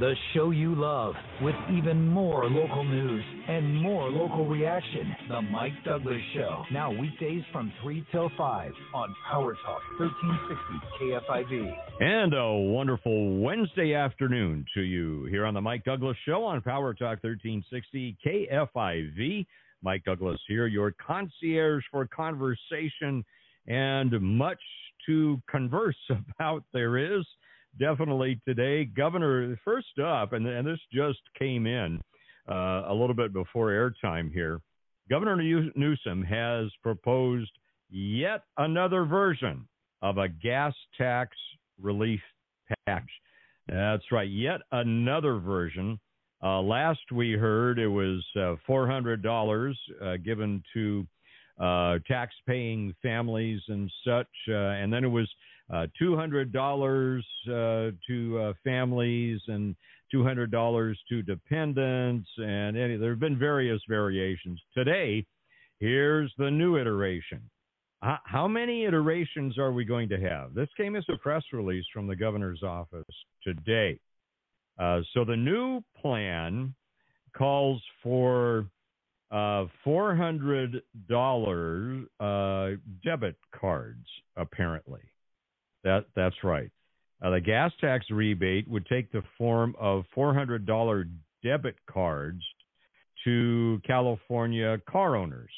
The show you love with even more local news and more local reaction. The Mike Douglass Show. Now weekdays from 3 till 5 on Power Talk 1360 KFIV. And a wonderful Wednesday afternoon to you here on the Mike Douglass Show on Power Talk 1360 KFIV. Mike Douglass here, your concierge for conversation and much to converse about there is definitely today. Governor, first up, and, and this just came in uh, a little bit before airtime here. Governor Newsom has proposed yet another version of a gas tax relief package. That's right, yet another version. Uh, last we heard it was uh, $400 uh, given to uh, tax paying families and such, uh, and then it was uh, $200 uh, to uh, families and $200 to dependents, and any, there have been various variations. Today, here's the new iteration. How many iterations are we going to have? This came as a press release from the governor's office today. Uh, so the new plan calls for uh, $400 uh, debit cards, apparently. That that's right. Uh, the gas tax rebate would take the form of $400 debit cards to California car owners,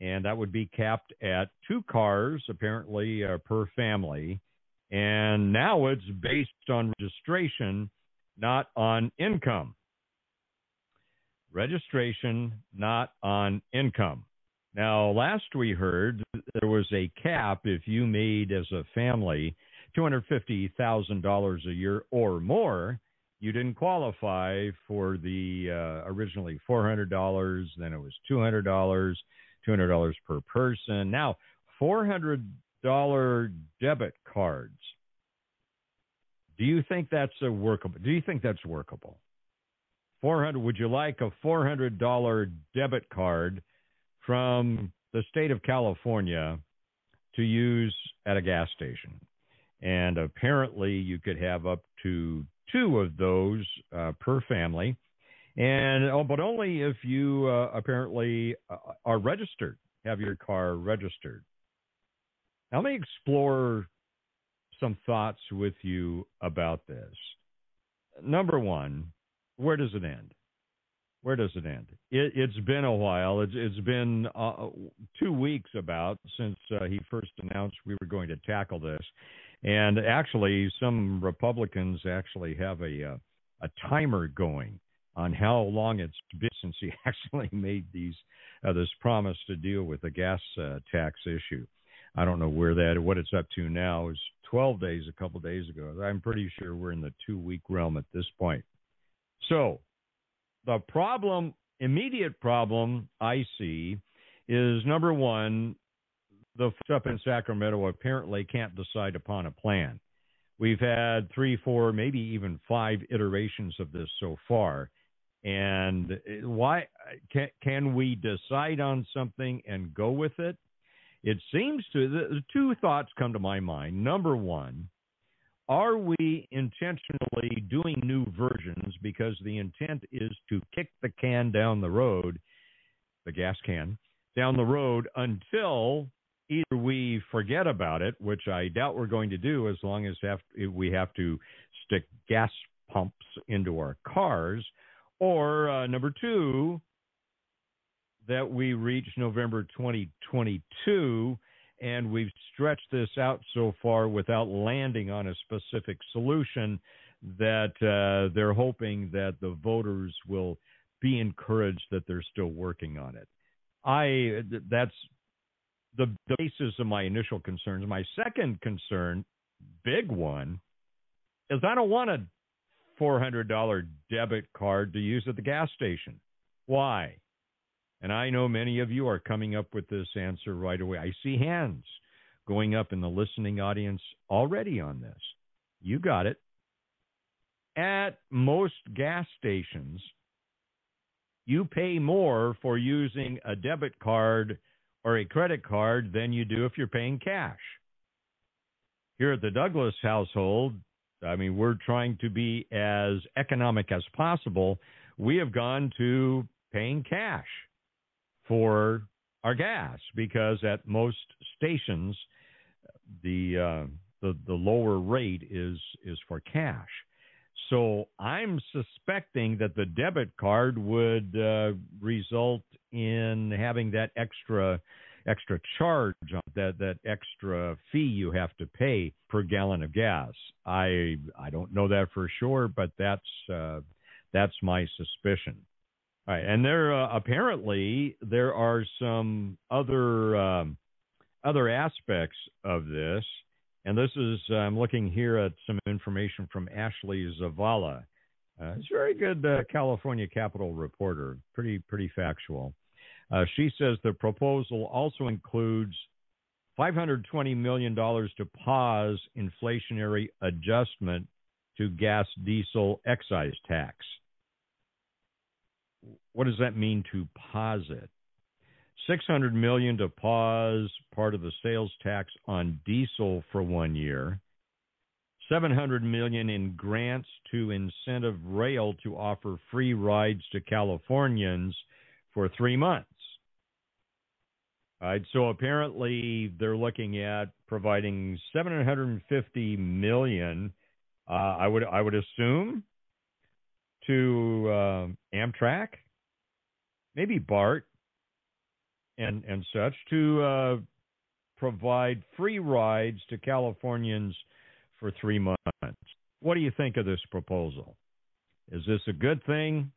and that would be capped at two cars apparently uh, per family. And now it's based on registration, not on income. Registration, not on income. Now, last we heard, there was a cap if you made as a family $250,000 a year or more, you didn't qualify for the uh, originally $400, then it was $200, $200 per person. Now, $400 debit cards. Do you think that's a workable? Do you think that's workable? 400 would you like a $400 debit card from the state of California to use at a gas station. And apparently, you could have up to two of those uh, per family, and oh, but only if you uh, apparently uh, are registered, have your car registered. Now, let me explore some thoughts with you about this. Number one, where does it end? Where does it end? It, has been a while. It's, it's been uh, two weeks about since uh, he first announced we were going to tackle this, and actually, some Republicans actually have a uh, a timer going on how long it's been since he actually made these uh, this promise to deal with the gas uh, tax issue. I don't know where that what it's up to now. Is 12 days a couple days ago. I'm pretty sure we're in the two week realm at this point. So the problem, immediate problem I see is number one, the up in Sacramento apparently can't decide upon a plan. We've had three, four, maybe even five iterations of this so far. And why can, can we decide on something and go with it? It seems to the two thoughts come to my mind. Number one, are we intentionally doing new versions because the intent is to kick the can down the road, the gas can, down the road until either we forget about it, which I doubt we're going to do as long as we have to stick gas pumps into our cars, or uh, number two, that we reach November 2022 and we've stretched this out so far without landing on a specific solution that uh, they're hoping that the voters will be encouraged that they're still working on it. I that's the, the basis of my initial concerns. My second concern, big one, is I don't want a four hundred dollar debit card to use at the gas station. Why? And I know many of you are coming up with this answer right away. I see hands going up in the listening audience already on this. You got it. At most gas stations, you pay more for using a debit card or a credit card than you do if you're paying cash. Here at the Douglass household, I mean, we're trying to be as economic as possible. We have gone to paying cash for our gas because at most stations, the uh, the the lower rate is is for cash. So I'm suspecting that the debit card would uh, result in having that extra extra charge that that extra fee you have to pay per gallon of gas. I I don't know that for sure, but that's uh, that's my suspicion. All right, and there uh, apparently there are some other um, other aspects of this, and this is I'm looking here at some information from Ashley Zavala. Uh, it's a very good uh, California Capitol reporter, pretty pretty factual. Uh, she says the proposal also includes $520 million to pause inflationary adjustment to gas diesel excise tax. What does that mean to pause it? 600 million to pause part of the sales tax on diesel for 1 year. 700 million in grants to incentive rail to offer free rides to Californians for 3 months. Right, so apparently they're looking at providing 750 million. Uh, I would I would assume to uh, Amtrak, maybe BART, and and such to uh, provide free rides to Californians for three months. What do you think of this proposal? Is this a good thing,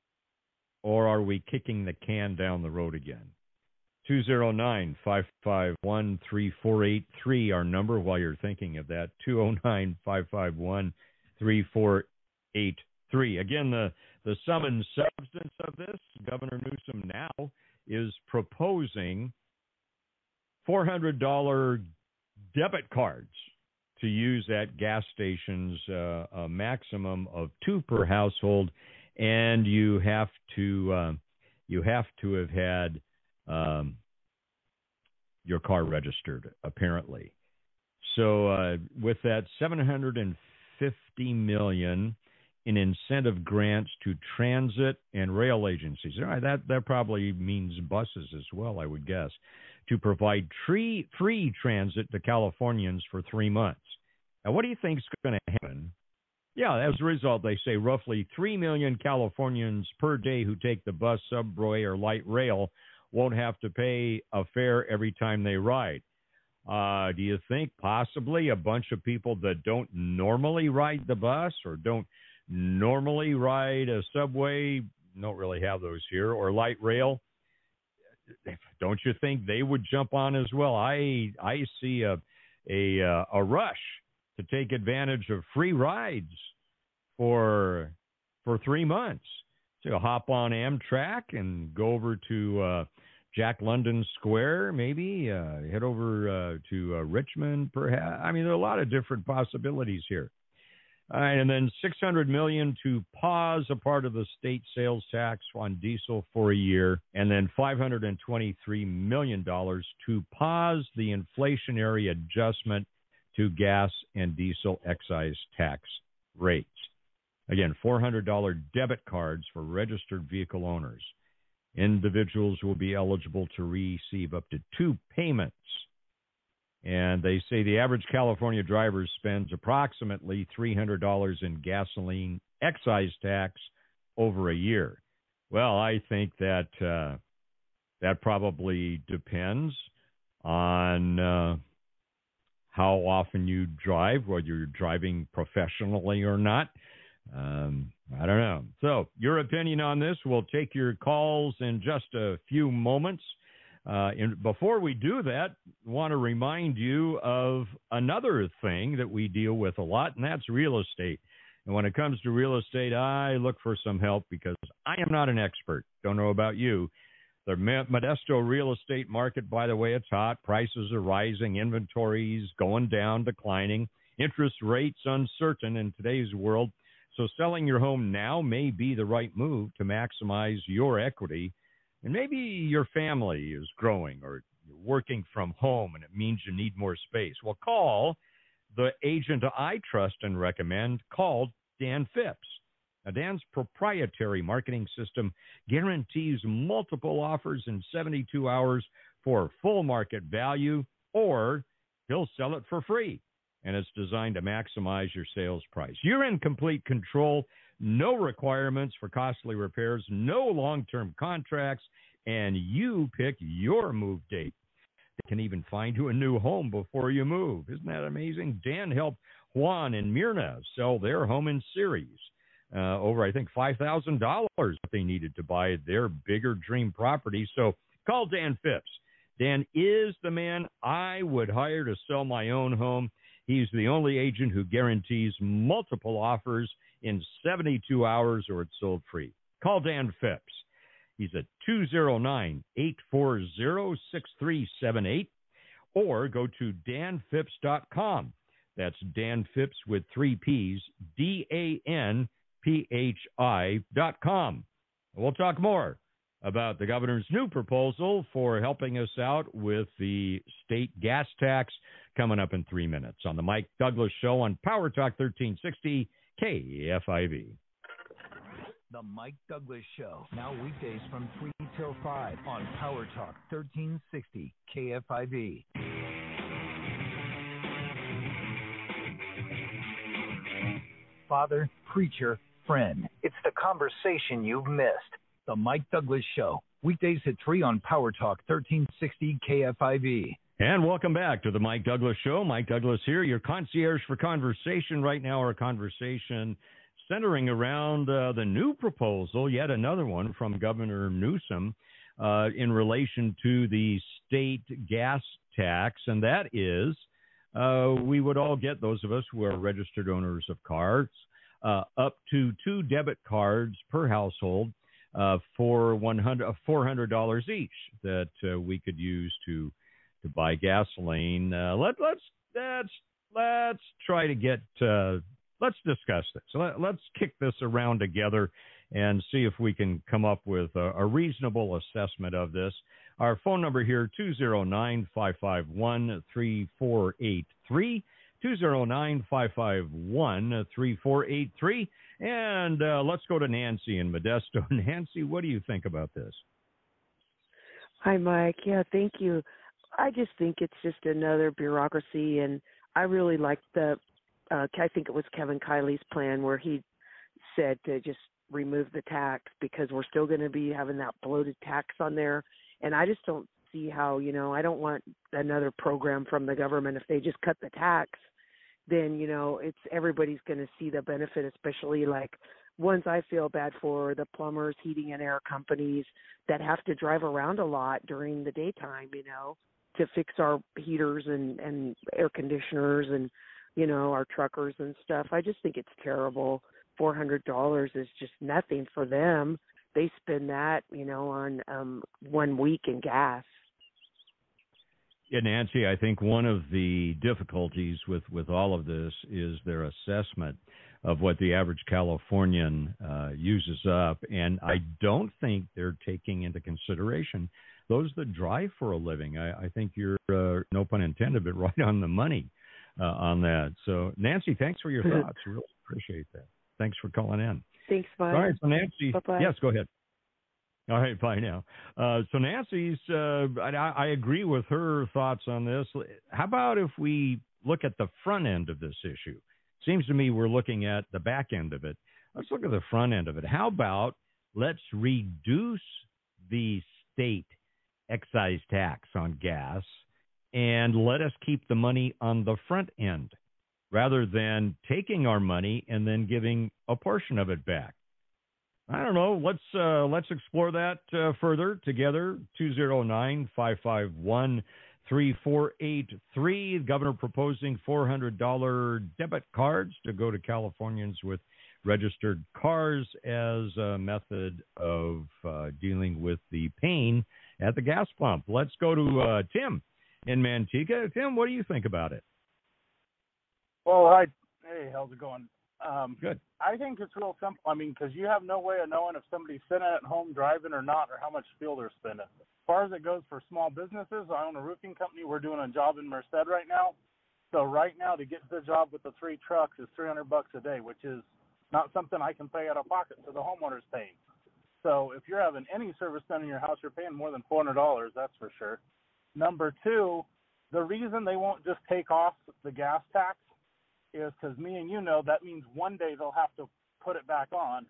or are we kicking the can down the road again? 209 551 3483, our number while you're thinking of that. 209 551 3483. Again, the, the sum and substance of this, Governor Newsom now is proposing $400 debit cards to use at gas stations, uh, a maximum of two per household, and you have to uh, you have to have had um, your car registered, apparently. So uh, with that 750 million in incentive grants to transit and rail agencies, all right, that that probably means buses as well, I would guess, to provide free free transit to Californians for three months. Now, what do you think is going to happen? Yeah, as a result, they say roughly 3 million Californians per day who take the bus, subway, or light rail won't have to pay a fare every time they ride. Uh, do you think possibly a bunch of people that don't normally ride the bus or don't normally ride a subway, don't really have those here, or light rail? Don't you think they would jump on as well? I I see a a uh, a rush to take advantage of free rides for for three months. So hop on Amtrak and go over to uh, Jack London Square, maybe uh, head over uh, to uh, Richmond, perhaps. I mean, there are a lot of different possibilities here. And then 600 million to pause a part of the state sales tax on diesel for a year, and then 523 million dollars to pause the inflationary adjustment to gas and diesel excise tax rates. Again, $400 debit cards for registered vehicle owners. Individuals will be eligible to receive up to two payments. And they say the average California driver spends approximately $300 in gasoline excise tax over a year. Well, I think that uh, that probably depends on uh, how often you drive, whether you're driving professionally or not. Um, I don't know. So, your opinion on this, we'll take your calls in just a few moments. Uh, and before we do that, want to remind you of another thing that we deal with a lot, and that's real estate. And when it comes to real estate, I look for some help because I am not an expert. Don't know about you. The Modesto real estate market, by the way, it's hot. Prices are rising, inventories going down, declining, interest rates uncertain in today's world. So selling your home now may be the right move to maximize your equity. And maybe your family is growing or you're working from home and it means you need more space. Well, call the agent I trust and recommend called Dan Phipps. Now, Dan's proprietary marketing system guarantees multiple offers in 72 hours for full market value, or he'll sell it for free. And it's designed to maximize your sales price. You're in complete control, no requirements for costly repairs, no long term contracts, and you pick your move date. They can even find you a new home before you move. Isn't that amazing? Dan helped Juan and Myrna sell their home in Ceres. Uh, over, I think, $5,000 they needed to buy their bigger dream property. So call Dan Phipps. Dan is the man I would hire to sell my own home. He's the only agent who guarantees multiple offers in 72 hours or it's sold free. Call Dan Phipps. He's at 209 840 6378 or go to danphipps.com. That's Dan Phipps with three P's, D A N P H I dot com. We'll talk more about the governor's new proposal for helping us out with the state gas tax coming up in three minutes on the Mike Douglass Show on Power Talk 1360 KFIV. The Mike Douglass Show, now weekdays from 3 till 5 on Power Talk 1360 KFIV. Father, preacher, friend. It's the conversation you've missed. The Mike Douglass Show, weekdays at 3 on Power Talk 1360 KFIV. And welcome back to the Mike Douglass Show. Mike Douglass here, your concierge for conversation. Right now, our conversation centering around uh, the new proposal, yet another one from Governor Newsom, uh, in relation to the state gas tax, and that is uh, we would all get those of us who are registered owners of cars uh, up to two debit cards per household uh, for one hundred uh, each that we could use to to buy gasoline. let let's let's let's try to get let's discuss this. Let, us kick this around together and see if we can come up with a, a reasonable assessment of this. Our phone number here, 209 551 3483. 209 551 3483. And uh, let's go to Nancy in Modesto. Nancy, what do you think about this? Hi, Mike. Yeah, thank you. I just think it's just another bureaucracy, and I really like the uh, I think it was Kevin Kiley's plan where he said to just remove the tax because we're still going to be having that bloated tax on there. And I just don't see how, you know, I don't want another program from the government. If they just cut the tax, then, you know, it's everybody's going to see the benefit, especially like ones I feel bad for the plumbers, heating and air companies that have to drive around a lot during the daytime, you know, to fix our heaters and, and air conditioners and you know, our truckers and stuff. I just think it's terrible. Four hundred dollars is just nothing for them. They spend that, you know, on um one week in gas. Yeah, Nancy, I think one of the difficulties with, with all of this is their assessment of what the average Californian uh, uses up. And I don't think they're taking into consideration those that drive for a living. I, I think you're, uh, no pun intended, but right on the money uh, on that. So, Nancy, thanks for your thoughts. really appreciate that. Thanks for calling in. Thanks, Mike. All right, so Nancy. Bye-bye. Yes, go ahead. All right, bye now. Uh, so Nancy's, uh, I, I agree with her thoughts on this. How about if we look at the front end of this issue? Seems to me we're looking at the back end of it. Let's look at the front end of it. How about let's reduce the state excise tax on gas and let us keep the money on the front end rather than taking our money and then giving a portion of it back. I don't know. Let's uh, let's explore that uh, further together. 209-551-3483. The governor proposing $400 debit cards to go to Californians with registered cars as a method of uh, dealing with the pain at the gas pump. Let's go to uh, Tim in Manteca. Tim, what do you think about it? Well, hi. Hey, how's it going? Um, Good. I think it's real simple. I mean, because you have no way of knowing if somebody's sitting at home driving or not, or how much fuel they're spending. As far as it goes for small businesses, I own a roofing company. We're doing a job in Merced right now. So right now, to get to the job with the three trucks is 300 bucks a day, which is not something I can pay out of pocket. So the homeowner's paying. So if you're having any service done in your house, you're paying more than $400. That's for sure. Number two, the reason they won't just take off the gas tax is because me and you know that means one day they'll have to put it back on,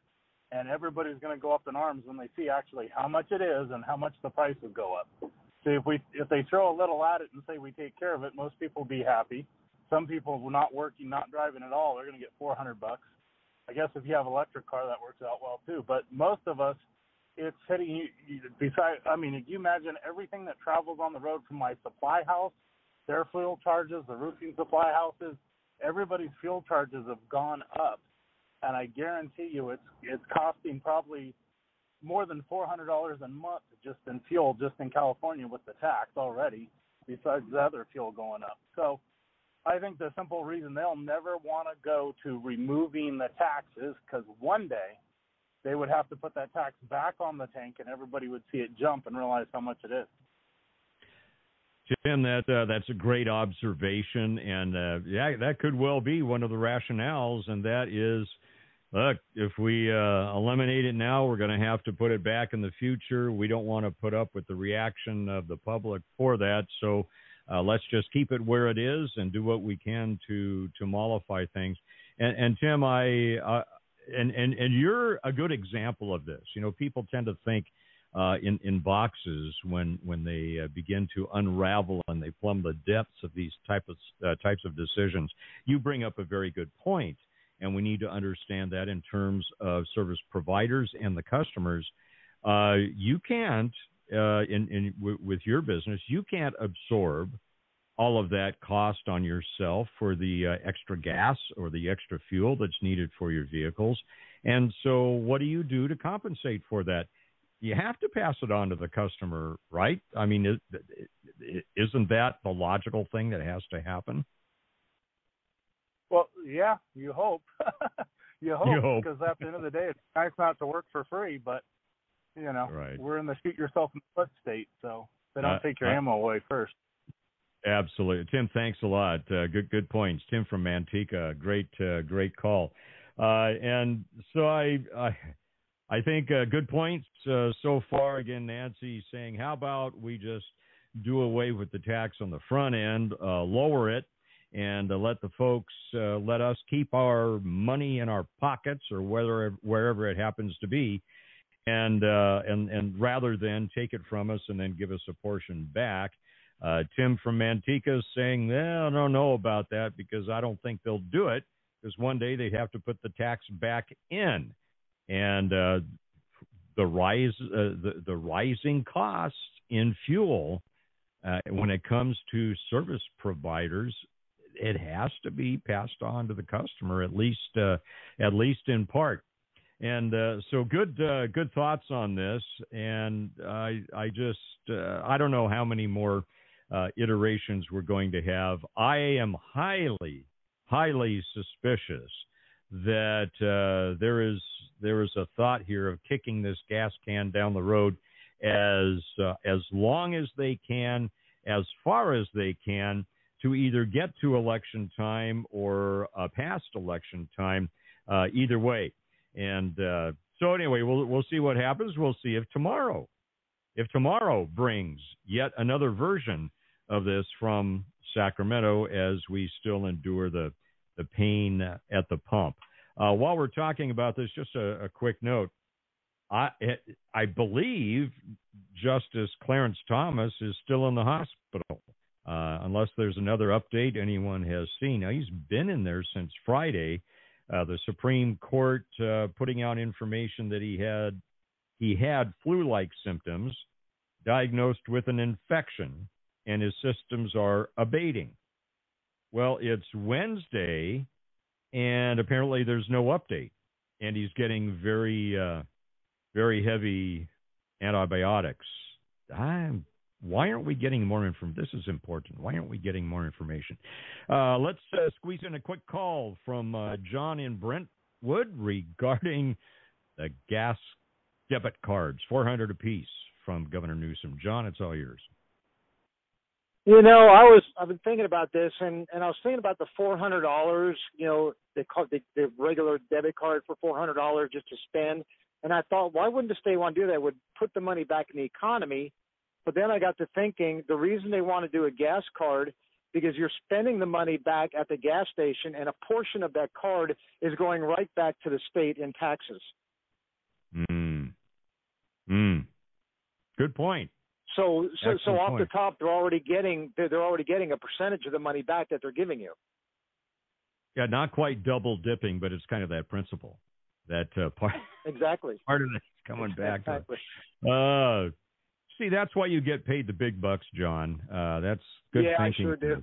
and everybody's going to go up in arms when they see actually how much it is and how much the prices go up. So if we if they throw a little at it and say we take care of it, most people will be happy. Some people not working, not driving at all, they're going to get 400 bucks. I guess if you have an electric car, that works out well too. But most of us, it's hitting you. Besides, I mean, if you imagine everything that travels on the road from my supply house, their fuel charges, the roofing supply houses, everybody's fuel charges have gone up, and I guarantee you, it's it's costing probably more than four hundred dollars a month just in fuel, just in California with the tax already. Besides the other fuel going up, so I think the simple reason they'll never want to go to removing the taxes because one day they would have to put that tax back on the tank and everybody would see it jump and realize how much it is. Jim, that uh, that's a great observation, and uh, yeah, that could well be one of the rationales, and that is, look, if we uh, eliminate it now, we're going to have to put it back in the future. We don't want to put up with the reaction of the public for that, so uh, let's just keep it where it is and do what we can to to mollify things. And, and Tim, I uh, and and and you're a good example of this. You know, people tend to think uh, in in boxes when when they uh, begin to unravel and they plumb the depths of these type of uh, types of decisions. You bring up a very good point, and we need to understand that in terms of service providers and the customers. Uh, you can't uh, in, in w- with your business, you can't absorb all of that cost on yourself for the uh, extra gas or the extra fuel that's needed for your vehicles. And so, what do you do to compensate for that? You have to pass it on to the customer, right? I mean, isn't that the logical thing that has to happen? Well, yeah, you hope. you hope, you hope. because at the end of the day, it's nice not to work for free, but you know, right. we're in the shoot yourself in the foot state, so they don't uh, take your uh, ammo away first. Absolutely, Tim. Thanks a lot. Uh, good, good points, Tim from Manteca. Great, uh, great call. Uh, and so I, I, I think uh, good points so far. Again, Nancy saying, how about we just do away with the tax on the front end, lower it, and let the folks let us keep our money in our pockets or whether wherever it happens to be and uh, and and rather than take it from us and then give us a portion back. Uh, Tim from Manteca is saying, eh, I don't know about that because I don't think they'll do it because one day they'd have to put the tax back in, and uh, the rise uh, the the rising costs in fuel uh, when it comes to service providers it has to be passed on to the customer at least uh, at least in part and uh, so good, uh, good thoughts on this. And I, I just, uh, I don't know how many more uh, iterations we're going to have. I am highly, highly suspicious that uh, there is there is a thought here of kicking this gas can down the road as uh, as long as they can, as far as they can, to either get to election time or past election time. either way, and uh, so anyway, we'll we'll see what happens. We'll see if tomorrow, if tomorrow brings yet another version of this from Sacramento as we still endure the the pain at the pump. Uh, while we're talking about this, just a, a quick note. I I believe Justice Clarence Thomas is still in the hospital, uh, unless there's another update anyone has seen. Now he's been in there since Friday uh, the Supreme Court uh, putting out information that he had he had flu-like symptoms, diagnosed with an infection, and his symptoms are abating. Well, it's Wednesday, and apparently there's no update, and he's getting very uh, very heavy antibiotics. I'm why aren't we getting more information? This is important. Why aren't we getting more information? Uh, let's uh, squeeze in a quick call from uh, John in Brentwood regarding the gas debit cards, 400 apiece from Governor Newsom. John, it's all yours. You know, I was I've been thinking about this, and and I was thinking about the four hundred dollars. You know, the, the the regular debit card for four hundred dollars just to spend. And I thought, why wouldn't the state want to do that? Would put the money back in the economy. But then I got to thinking, the reason they want to do a gas card because you're spending the money back at the gas station, and a portion of that card is going right back to the state in taxes. Hmm. Hmm. Good point. So, so, so off point. the top, they're already getting they're, they're already getting a percentage of the money back that they're giving you. Yeah, not quite double dipping, but it's kind of that principle that uh, part exactly part of it's coming back. Exactly. To, uh, see, that's why you get paid the big bucks, John. Uh, that's good yeah, thinking. I sure do.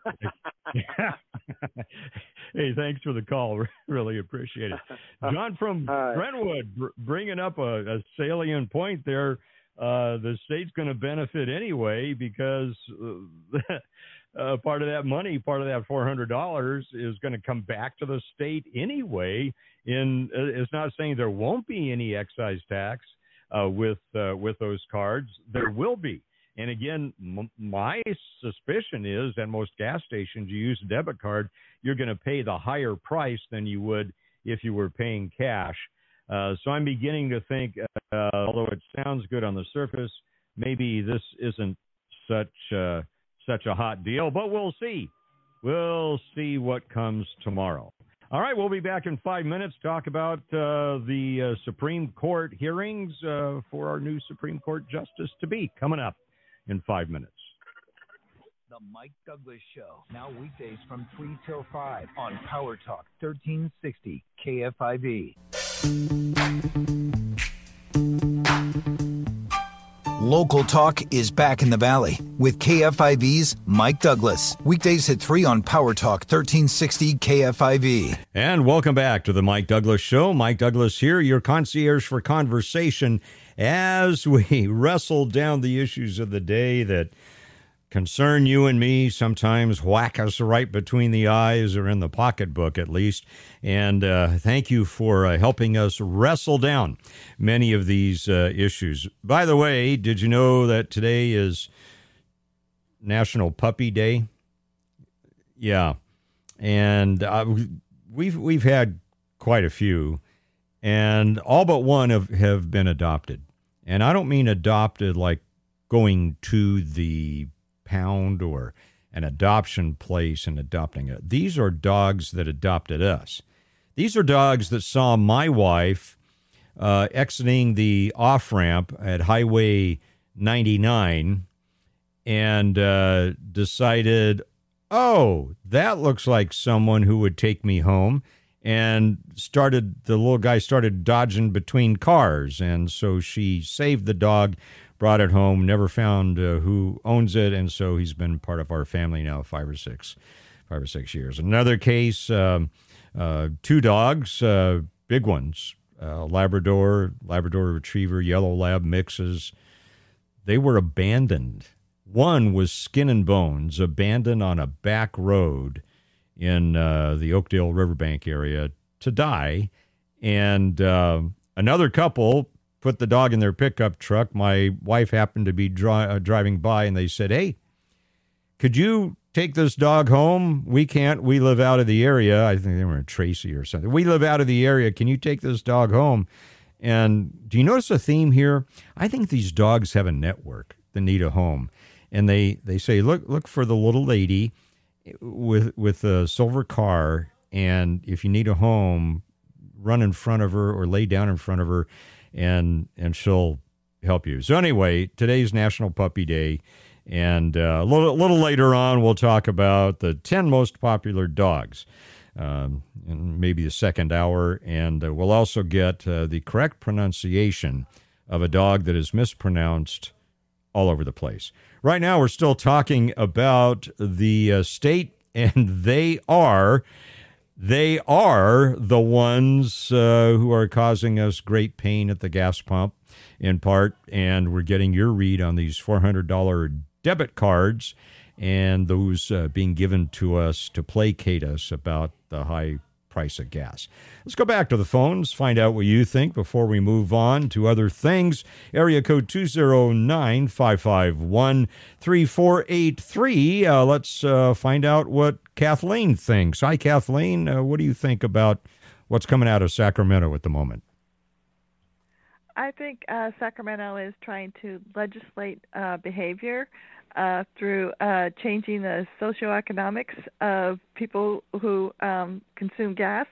hey, thanks for the call. Really appreciate it. John from Hi. Brentwood br- bringing up a, a salient point there. Uh, the state's going to benefit anyway because uh, uh, part of that money, part of that four hundred dollars, is going to come back to the state anyway. In uh, it's not saying there won't be any excise tax uh, with uh, with those cards. There will be. And again, m- my suspicion is that most gas stations, you use a debit card, you're going to pay the higher price than you would if you were paying cash. Uh, so I'm beginning to think, uh, although it sounds good on the surface, maybe this isn't such uh, such a hot deal. But we'll see. We'll see what comes tomorrow. All right, we'll be back in five minutes. Talk about uh, the uh, Supreme Court hearings uh, for our new Supreme Court justice to be coming up in five minutes. The Mike Douglass Show, now weekdays from 3 till 5 on Power Talk 1360 KFIV. Local Talk is back in the Valley with KFIV's Mike Douglass. Weekdays at 3 on Power Talk 1360 KFIV. And welcome back to the Mike Douglass Show. Mike Douglass here, your concierge for conversation as we wrestle down the issues of the day that concern you and me, sometimes whack us right between the eyes or in the pocketbook at least. And uh, thank you for uh, helping us wrestle down many of these uh, issues. By the way, did you know that today is National Puppy Day? Yeah. And uh, we've we've had quite a few, and all but one have, have been adopted. And I don't mean adopted like going to the pound or an adoption place and adopting it. These are dogs that adopted us. These are dogs that saw my wife uh, exiting the off ramp at Highway 99 and uh, decided, oh, that looks like someone who would take me home. And started, the little guy started dodging between cars. And so she saved the dog, brought it home, never found uh, who owns it. And so he's been part of our family now five or six, five or six years. Another case, um, uh, two dogs, uh, big ones, uh, Labrador, Labrador Retriever, Yellow Lab mixes. They were abandoned. One was skin and bones, abandoned on a back road in uh, the Oakdale Riverbank area to die. And uh, another couple put the dog in their pickup truck. My wife happened to be dri- uh, driving by, and they said, Hey, could you take this dog home? We can't. We live out of the area. I think they were in Tracy or something. We live out of the area. Can you take this dog home? And do you notice a theme here? I think these dogs have a network that need a home. And they, they say, look, look for the little lady with with a silver car and if you need a home run in front of her or lay down in front of her and and she'll help you. So anyway today's national puppy day and uh, a little, little later on we'll talk about the 10 most popular dogs um, in maybe the second hour and uh, we'll also get uh, the correct pronunciation of a dog that is mispronounced all over the place. Right now we're still talking about the uh, state and they are they are the ones uh, who are causing us great pain at the gas pump in part and we're getting your read on these $400 debit cards and those uh, being given to us to placate us about the high price of gas. Let's go back to the phones, find out what you think before we move on to other things. Area code 209 551 3483. Uh, let's uh, find out what Kathleen thinks. Hi, Kathleen. Uh, what do you think about what's coming out of Sacramento at the moment? I think uh, Sacramento is trying to legislate uh, behavior uh, through uh, changing the socioeconomics of people who um, consume gas.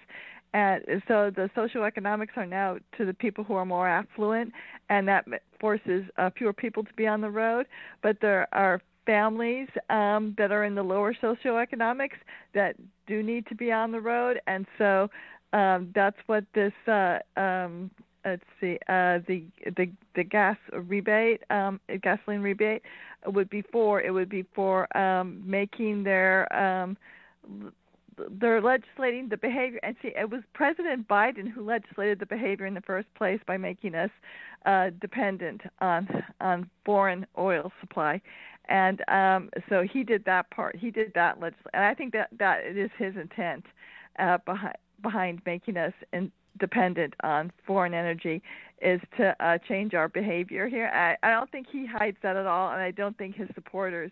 And so the socioeconomics are now to the people who are more affluent, and that forces uh, fewer people to be on the road. But there are families um, that are in the lower socioeconomics that do need to be on the road, and so um, that's what this uh, um, let's see uh, the the the gas rebate um, gasoline rebate would be for it would be for um, making their um, they're legislating the behavior. And see it was President Biden who legislated the behavior in the first place by making us uh, dependent on on foreign oil supply. And um, so he did that part. He did that legislation and I think that that is his intent uh, behind behind making us in, dependent on foreign energy is to uh, change our behavior here. I, I don't think he hides that at all, and I don't think his supporters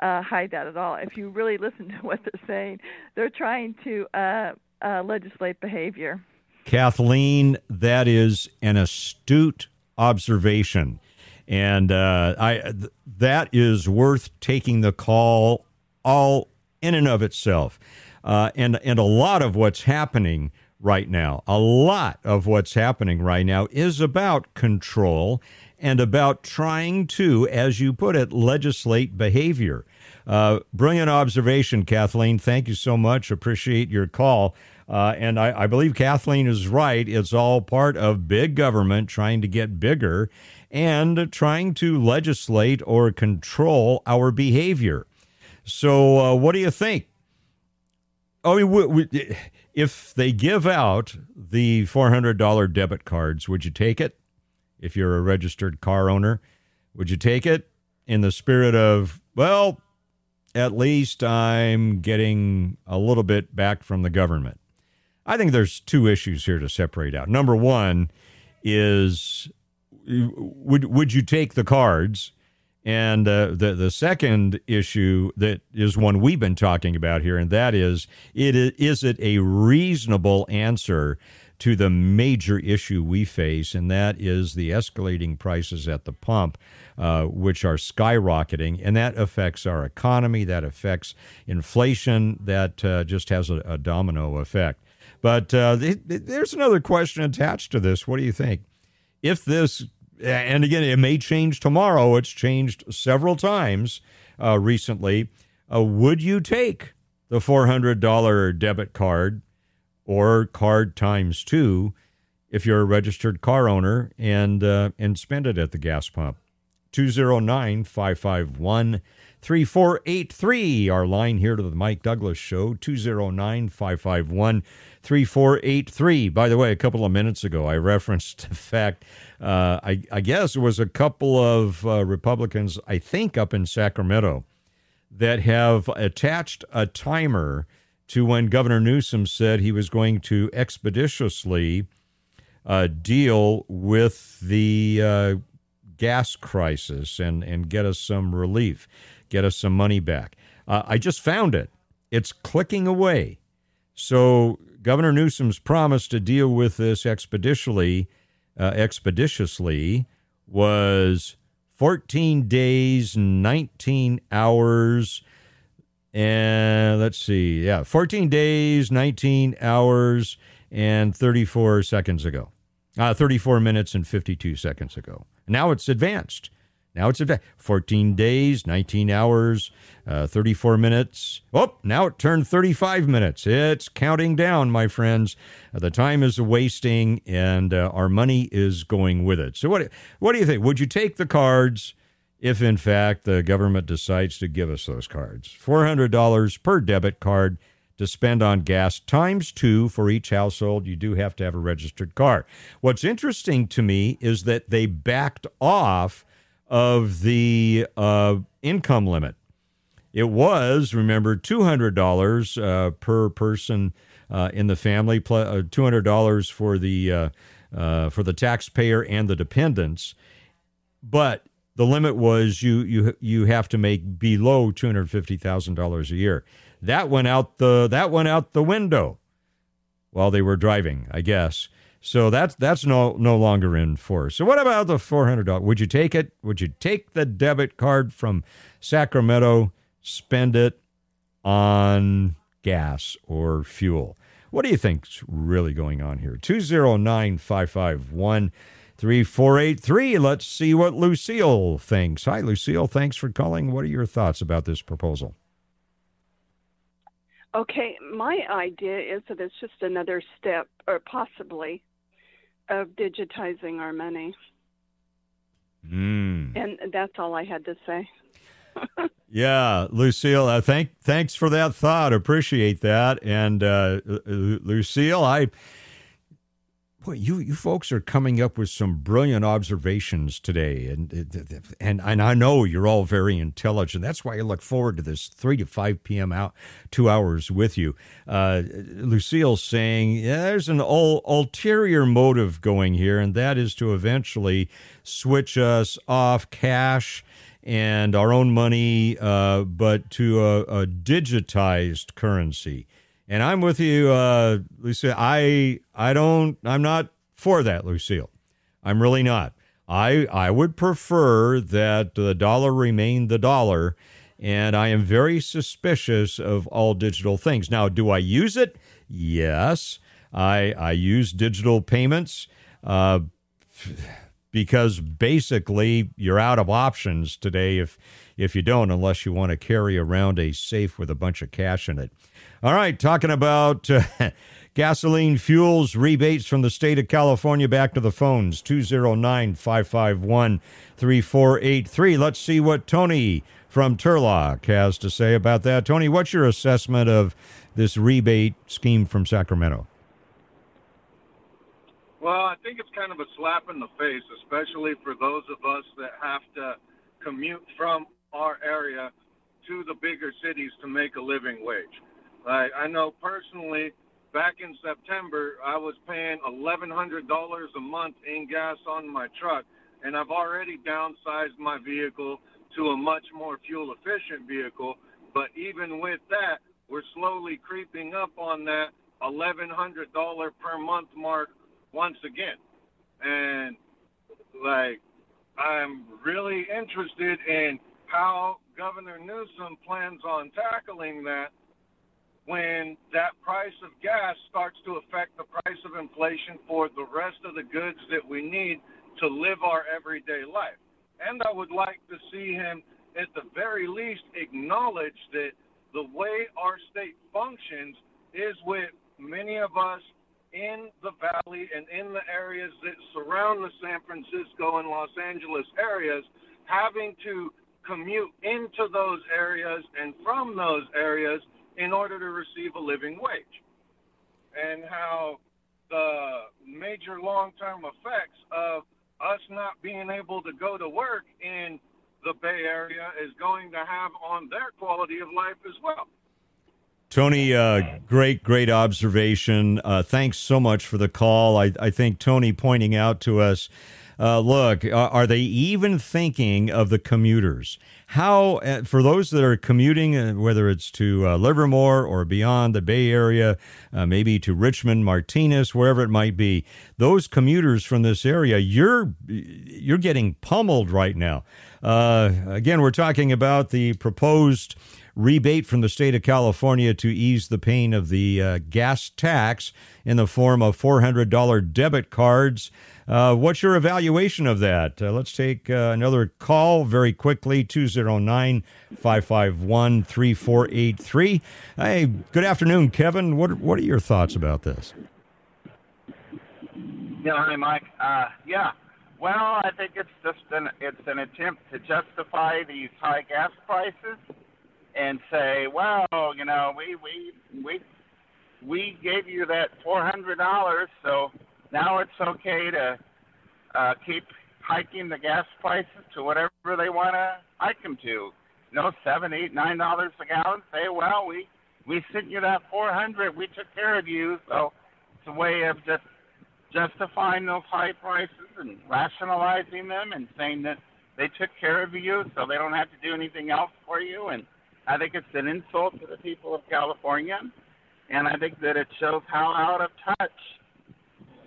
uh, hide that at all. If you really listen to what they're saying, they're trying to uh, uh, legislate behavior. Kathleen, that is an astute observation, and uh, I th- that is worth taking the call all in and of itself. Uh, and and a lot of what's happening right now. A lot of what's happening right now is about control and about trying to, as you put it, legislate behavior. Uh, brilliant observation, Kathleen. Thank you so much. Appreciate your call. Uh, and I, I believe Kathleen is right. It's all part of big government trying to get bigger and trying to legislate or control our behavior. So, uh, what do you think? Mean, we, we, if they give out the $400 debit cards, would you take it? If you're a registered car owner, would you take it in the spirit of, well, at least I'm getting a little bit back from the government? I think there's two issues here to separate out. Number one is would would you take the cards and uh, the the second issue that is one we've been talking about here, and that is it is it a reasonable answer to the major issue we face, and that is the escalating prices at the pump, uh, which are skyrocketing, and that affects our economy, that affects inflation, that uh, just has a, a, domino effect. But uh, there's another question attached to this. What do you think? If this and again, it may change tomorrow. It's changed several times uh, recently. Uh, would you take the $400 debit card or card times two if you're a registered car owner and uh, and spend it at the gas pump? 209 551 3483. Our line here to the Mike Douglass Show 209 551 3483. By the way, a couple of minutes ago, I referenced the fact, uh, I, I, guess it was a couple of uh, Republicans, I think up in Sacramento, that have attached a timer to when Governor Newsom said he was going to expeditiously uh, deal with the uh, gas crisis and, and get us some relief, get us some money back. Uh, I just found it. It's clicking away. So Governor Newsom's promise to deal with this expeditiously, uh, expeditiously was 14 days, 19 hours, and let's see, yeah, 14 days, 19 hours, and 34 seconds ago. Uh, 34 minutes and 52 seconds ago. Now it's advanced. Now it's at 14 days, 19 hours, uh, 34 minutes. Oh, now it turned 35 minutes. It's counting down, my friends. Uh, the time is wasting, and uh, our money is going with it. So, what what do you think? Would you take the cards if, in fact, the government decides to give us those cards? $400 per debit card to spend on gas times two for each household. You do have to have a registered car. What's interesting to me is that they backed off of the uh, income limit. It was, remember, $200 uh, per person uh, in the family, uh, two hundred dollars for the uh, uh, for the taxpayer and the dependents, but the limit was you you you have to make below two hundred fifty thousand dollars a year. That went out the that went out the window while they were driving, I guess. So that's that's no no longer in force. So what about the four hundred dollars? Would you take it? Would you take the debit card from Sacramento, spend it on gas or fuel? What do you think's really going on here? 209 551 3483. Let's see what Lucille thinks. Hi, Lucille. Thanks for calling. What are your thoughts about this proposal? Okay, my idea is that it's just another step, or possibly, of digitizing our money. Mm. And that's all I had to say. yeah, Lucille, uh, thank thanks for that thought. Appreciate that. And uh, Lucille, I boy, you you folks are coming up with some brilliant observations today, and and and I know you're all very intelligent. That's why I look forward to this three to five p.m. out two hours with you. Uh, Lucille's saying yeah, there's an ul- ulterior motive going here, and that is to eventually switch us off cash and our own money, uh, but to a, a digitized currency. And I'm with you, uh, Lucille. I I don't. I'm not for that, Lucille. I'm really not. I I would prefer that the dollar remain the dollar, and I am very suspicious of all digital things. Now, do I use it? Yes, I I use digital payments. Uh, because basically you're out of options today if if you don't unless you want to carry around a safe with a bunch of cash in it. All right, talking about uh, gasoline fuels rebates from the state of California. Back to the phones 209 551 3483. Let's see what Tony from Turlock has to say about that. Tony, what's your assessment of this rebate scheme from Sacramento? Well, I think it's kind of a slap in the face, especially for those of us that have to commute from our area to the bigger cities to make a living wage. Like I know personally, back in September, I was paying eleven hundred dollars a month in gas on my truck, and I've already downsized my vehicle to a much more fuel efficient vehicle. But even with that, we're slowly creeping up on that eleven hundred dollar per month mark once again. And like I'm really interested in how Governor Newsom plans on tackling that when that price of gas starts to affect the price of inflation for the rest of the goods that we need to live our everyday life. And I would like to see him, at the very least, acknowledge that the way our state functions is with many of us in the valley and in the areas that surround the San Francisco and Los Angeles areas having to commute into those areas and from those areas in order to receive a living wage, and how the major long term effects of us not being able to go to work in the Bay Area is going to have on their quality of life as well. Tony, uh, great, great observation. Uh, thanks so much for the call. I, I think Tony pointing out to us uh, look, uh, are they even thinking of the commuters? How, uh, for those that are commuting, uh, whether it's to Livermore or beyond the Bay Area, maybe to Richmond, Martinez, wherever it might be, those commuters from this area, you're you're getting pummeled right now. again, we're talking about the proposed rebate from the state of California to ease the pain of the uh, gas tax in the form of $400 debit cards. Uh, what's your evaluation of that? Uh, let's take uh, another call very quickly 209 551 3483. Hey, good afternoon, Kevin. What, what are your thoughts about this? Yeah, hi, Mike. Uh, yeah, well, I think it's just an it's an attempt to justify these high gas prices and say, well, you know, we we we we gave you that four hundred dollars, so now it's okay to uh, keep hiking the gas prices to whatever they want to hike them to. You know, seven, eight, nine dollars a gallon. Say, well, we we sent you that 400. We took care of you. So it's a way of just justifying those high prices and rationalizing them and saying that they took care of you so they don't have to do anything else for you. And I think it's an insult to the people of California. And I think that it shows how out of touch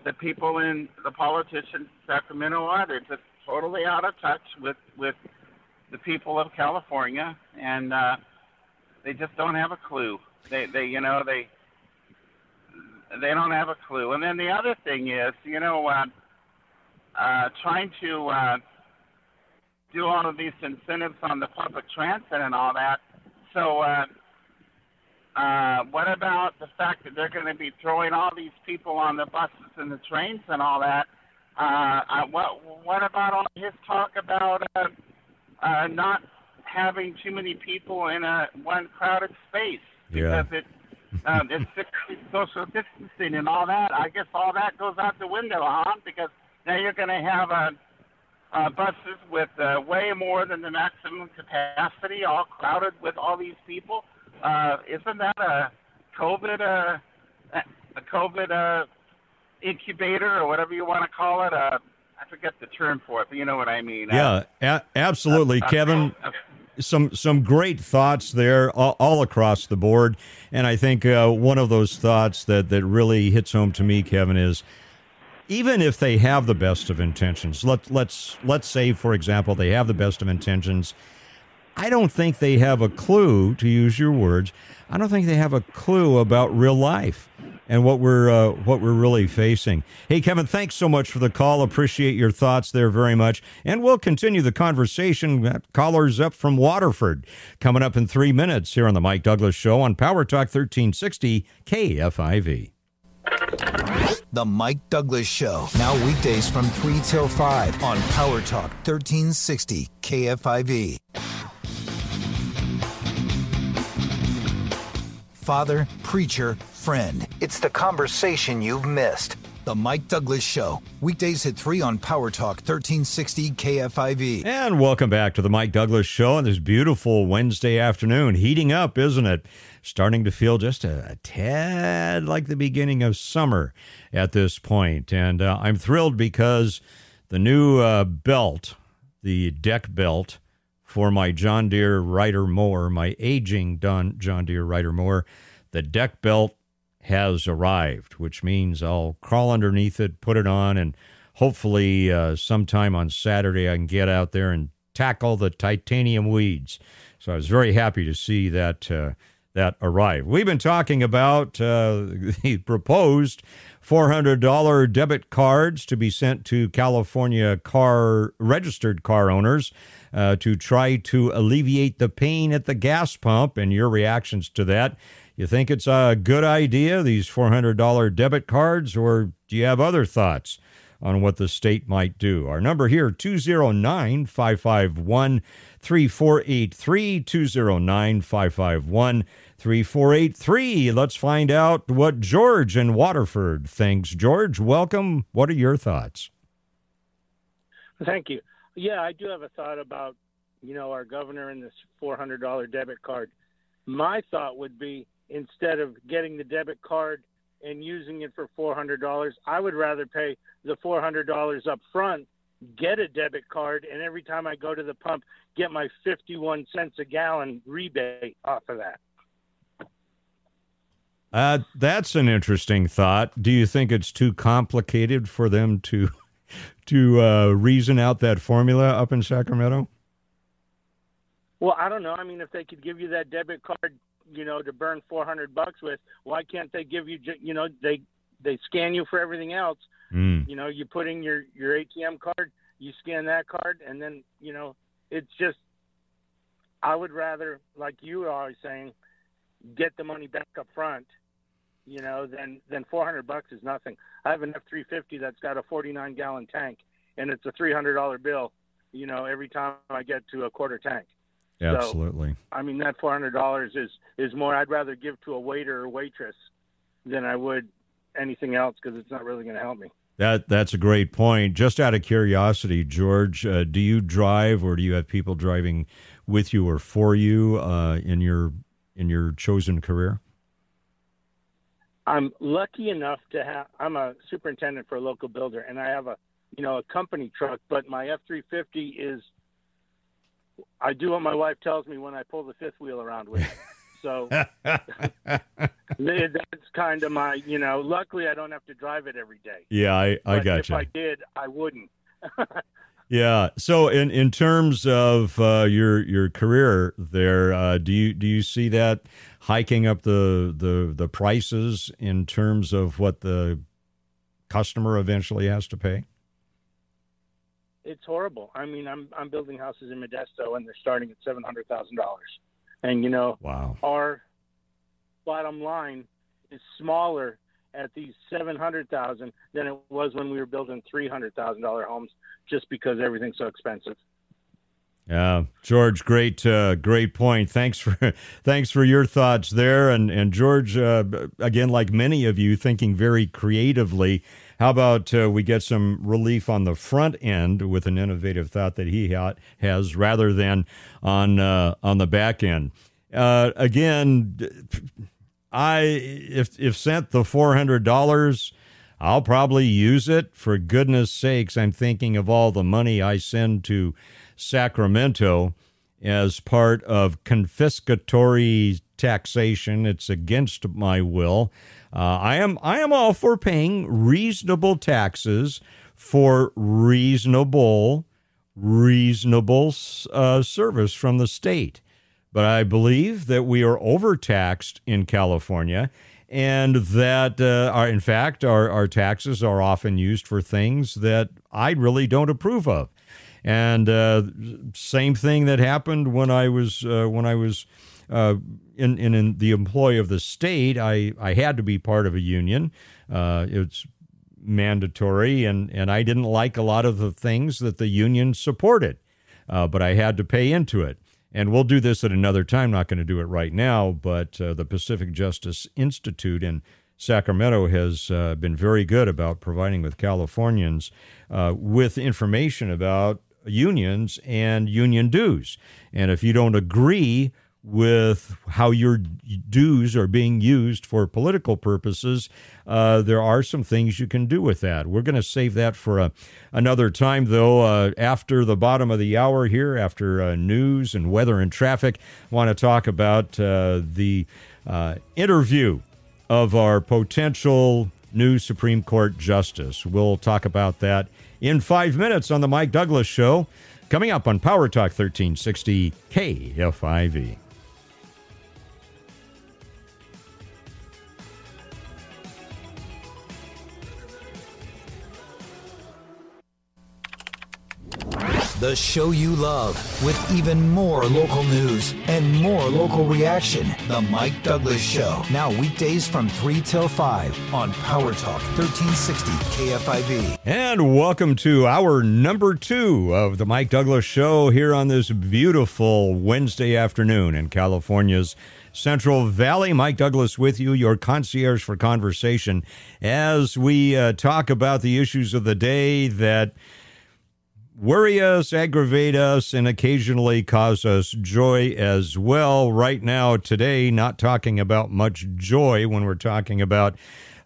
the people in the politicians in Sacramento are. They're just totally out of touch with, with the people of California. And, uh, they just don't have a clue. They, they, you know, they, they don't have a clue. And then the other thing is, you know, uh, uh, trying to uh, do all of these incentives on the public transit and all that. So, uh, uh, what about the fact that they're going to be throwing all these people on the buses and the trains and all that? Uh, uh, what what about all his talk about uh, uh, not having too many people in a one crowded space because Yeah. it um, it's social distancing and all that. I guess all that goes out the window, huh? Because now you're going to have uh, uh, buses with uh, way more than the maximum capacity, all crowded with all these people. Uh, isn't that a COVID uh, a COVID uh, incubator or whatever you want to call it? Uh, I forget the term for it, but you know what I mean. Uh, Yeah, a- absolutely, uh, Kevin. uh, Some some great thoughts there, all, all across the board, and I think uh, one of those thoughts that that really hits home to me, Kevin, is even if they have the best of intentions. Let let's let's say, for example, they have the best of intentions. I don't think they have a clue, to use your words. I don't think they have a clue about real life and what we're uh, what we're really facing. Hey, Kevin, thanks so much for the call. Appreciate your thoughts there very much, and we'll continue the conversation. Callers up from Waterford coming up in three minutes here on the Mike Douglass Show on Power Talk 1360 KFIV. The Mike Douglass Show. Now weekdays from 3 till 5 on Power Talk 1360 KFIV. Father, preacher, friend. It's the conversation you've missed. The Mike Douglass Show. Weekdays at 3 on Power Talk 1360 KFIV. And welcome back to the Mike Douglass Show on this beautiful Wednesday afternoon. Heating up, isn't it? Starting to feel just a, a tad like the beginning of summer at this point. And uh, I'm thrilled because the new uh, belt, the deck belt for my John Deere Rider mower, my aging Don John Deere Rider mower, the deck belt has arrived, which means I'll crawl underneath it, put it on, and hopefully uh, sometime on Saturday I can get out there and tackle the titanium weeds. So I was very happy to see that uh, that arrive. We've been talking about uh, the proposed $400 debit cards to be sent to California car registered car owners uh, to try to alleviate the pain at the gas pump and your reactions to that. You think it's a good idea, these $400 debit cards, or do you have other thoughts on what the state might do? Our number here, 209 551 3483. 209 551 3483. Let's find out what George in Waterford thinks. George, welcome. What are your thoughts? Thank you. Yeah, I do have a thought about, you know, our governor and this $400 debit card. My thought would be instead of getting the debit card and using it for $400, I would rather pay the $400 up front, get a debit card, and every time I go to the pump, get my 51 cents a gallon rebate off of that. Uh, that's an interesting thought. Do you think it's too complicated for them to to uh, reason out that formula up in Sacramento? Well, I don't know. I mean, if they could give you that debit card, you know, to burn 400 bucks with, why can't they give you, you know, they they scan you for everything else. Mm. You know, you put in your your ATM card, you scan that card, and then you know, it's just. I would rather, like you are always saying, get the money back up front. You know, than than 400 bucks is nothing. I have an F350 that's got a 49 gallon tank, and it's a $300 bill. You know, every time I get to a quarter tank. So, Absolutely. I mean, that four hundred dollars is is more. I'd rather give to a waiter or waitress than I would anything else because it's not really going to help me. That that's a great point. Just out of curiosity, George, uh, do you drive or do you have people driving with you or for you uh, in your in your chosen career? I'm lucky enough to have. I'm a superintendent for a local builder, and I have a you know a company truck. But my F350 is. I do what my wife tells me when I pull the fifth wheel around with. So that's kind of my, you know. Luckily, I don't have to drive it every day. Yeah, I, I But got if you. I did, I wouldn't. Yeah. So in in terms of uh, your your career there, uh, do you do you see that hiking up the the the prices in terms of what the customer eventually has to pay? it's horrible. I mean, I'm I'm building houses in Modesto, and they're starting at seven hundred thousand dollars. And you know, Wow. our bottom line is smaller at these seven hundred thousand than it was when we were building three hundred thousand dollar homes, just because everything's so expensive. Yeah, George, great, uh, great point. Thanks for, thanks for your thoughts there. And and George, uh, again, like many of you, thinking very creatively. How about uh, we get some relief on the front end with an innovative thought that he ha- has, rather than on uh, on the back end. Uh, again, I if if sent the four hundred dollars. I'll probably use it. For goodness sakes, I'm thinking of all the money I send to Sacramento as part of confiscatory taxation. It's against my will. Uh, I am I am all for paying reasonable taxes for reasonable reasonable uh, service from the state. But I believe that we are overtaxed in California and that, uh, in fact, our, our taxes are often used for things that I really don't approve of. And uh, same thing that happened when I was uh, when I was uh, in, in in the employ of the state. I I had to be part of a union. Uh, it's mandatory, and and I didn't like a lot of the things that the union supported, uh, but I had to pay into it. And we'll do this at another time. Not going to do it right now, but uh, the Pacific Justice Institute in Sacramento has uh, been very good about providing with Californians uh, with information about unions and union dues. And if you don't agree with how your dues are being used for political purposes, uh, there are some things you can do with that. We're going to save that for a, another time, though. Uh, after the bottom of the hour here, after uh, news and weather and traffic, I want to talk about uh, the uh, interview of our potential new Supreme Court justice. We'll talk about that in five minutes on the Mike Douglass Show, coming up on Power Talk 1360 KFIV. The show you love with even more local news and more local reaction. The Mike Douglass Show. Now weekdays from 3 till 5 on Power Talk 1360 KFIV. And welcome to our number two of the Mike Douglass Show here on this beautiful Wednesday afternoon in California's Central Valley. Mike Douglass with you, your concierge for conversation, as we uh, talk about the issues of the day that worry us, aggravate us, and occasionally cause us joy as well. Right now, today, not talking about much joy when we're talking about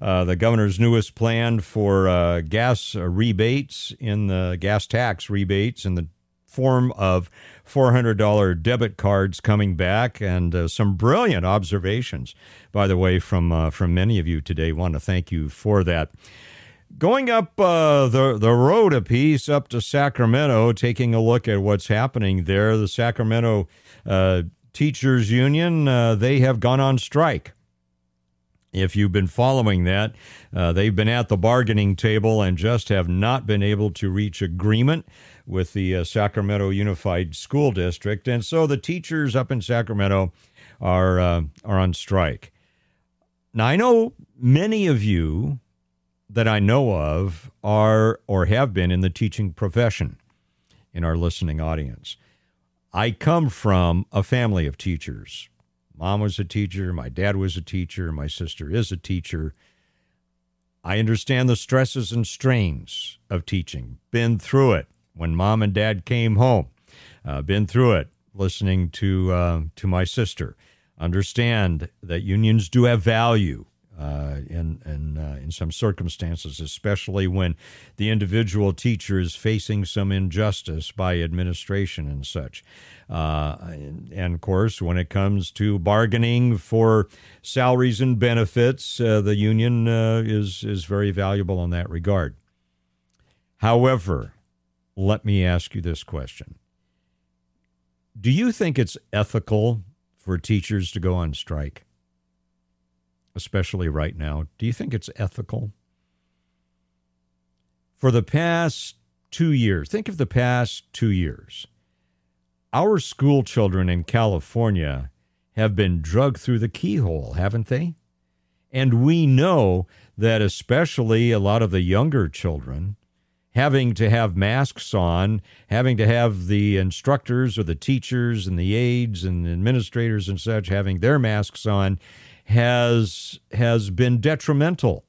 uh, the governor's newest plan for uh, gas rebates in the gas tax rebates in the form of $400 debit cards coming back and uh, some brilliant observations by the way from uh, from many of you today want to thank you for that Going up uh, the the road a piece up to Sacramento, taking a look at what's happening there. The Sacramento uh, Teachers Union uh, they have gone on strike. If you've been following that, uh, they've been at the bargaining table and just have not been able to reach agreement with the uh, Sacramento Unified School District, and so the teachers up in Sacramento are uh, are on strike. Now I know many of you that I know of are or have been in the teaching profession in our listening audience. I come from a family of teachers. Mom was a teacher, my dad was a teacher, my sister is a teacher. I understand the stresses and strains of teaching. Been through it when mom and dad came home. Uh, been through it listening to uh, to my sister. understand that unions do have value in in uh, in some circumstances, especially when the individual teacher is facing some injustice by administration and such. Uh, and, and, of course, when it comes to bargaining for salaries and benefits, uh, the union uh, is is very valuable in that regard. However, let me ask you this question: Do you think it's ethical for teachers to go on strike? Especially right now, do you think it's ethical? For the past two years, think of the past two years. Our school children in California have been drugged through the keyhole, haven't they? And we know that, especially a lot of the younger children, having to have masks on, having to have the instructors or the teachers and the aides and administrators and such having their masks on has has been detrimental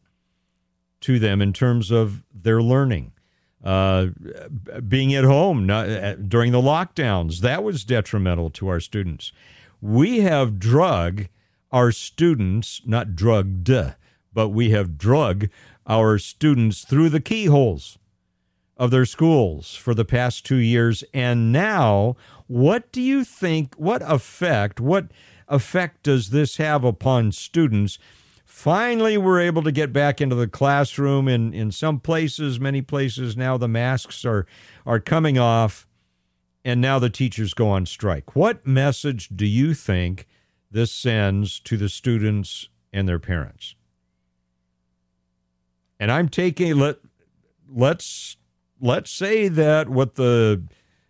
to them in terms of their learning. Uh, being at home not, uh, during the lockdowns that was detrimental to our students. We have drug our students, not drugged, but we have drug our students through the keyholes of their schools for the past two years. And now, what do you think? What effect? What effect does this have upon students? Finally, we're able to get back into the classroom. In, in some places, many places now, the masks are, are coming off, and now the teachers go on strike. What message do you think this sends to the students and their parents? And I'm taking let let's let's say that what the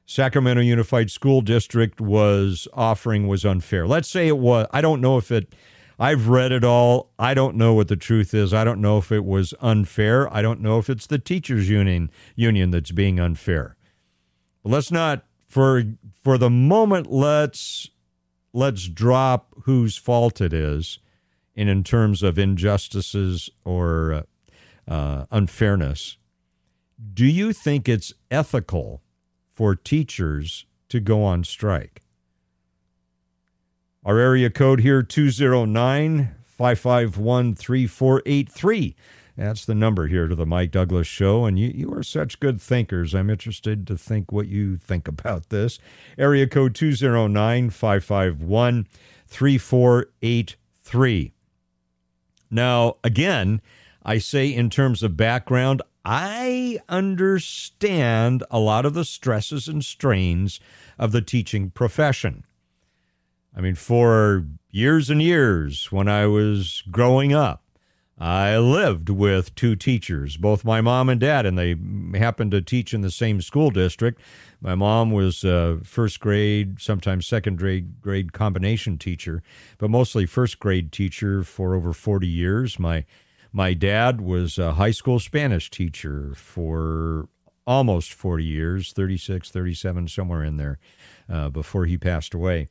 Sacramento Unified School District was offering was unfair. Let's say it was. I don't know if it, I've read it all. I don't know what the truth is. I don't know if it was unfair. I don't know if it's the teachers union union that's being unfair. But let's not for for the moment let's let's drop whose fault it is and in terms of injustices or uh, uh, unfairness. Do you think it's ethical for teachers to go on strike. Our area code here 209 551 3483. That's the number here to the Mike Douglass Show. And you, you are such good thinkers. I'm interested to think what you think about this. Area code 209 551 3483. Now, again, I say in terms of background, I understand a lot of the stresses and strains of the teaching profession. I mean, for years and years when I was growing up, I lived with two teachers, both my mom and dad, and they happened to teach in the same school district. My mom was a first grade, sometimes second grade, grade combination teacher, but mostly first grade teacher for over 40 years. My my dad was a high school Spanish teacher for almost 40 years, 36, 37, somewhere in there, uh, before he passed away.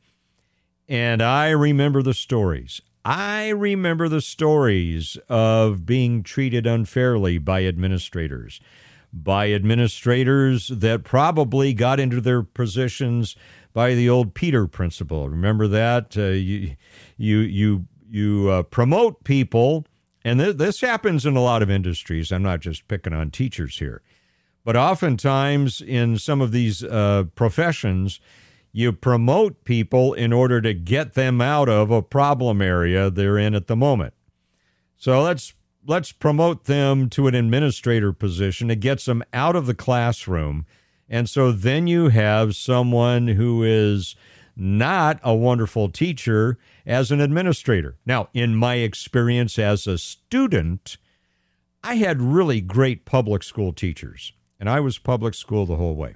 And I remember the stories. I remember the stories of being treated unfairly by administrators, by administrators that probably got into their positions by the old Peter principle. Remember that? Uh, you, you, you, you uh, promote people and th- this happens in a lot of industries. I'm not just picking on teachers here. But oftentimes in some of these uh, professions, you promote people in order to get them out of a problem area they're in at the moment. So let's let's promote them to an administrator position. It gets them out of the classroom. And so then you have someone who is not a wonderful teacher as an administrator. Now, in my experience as a student, I had really great public school teachers, and I was public school the whole way.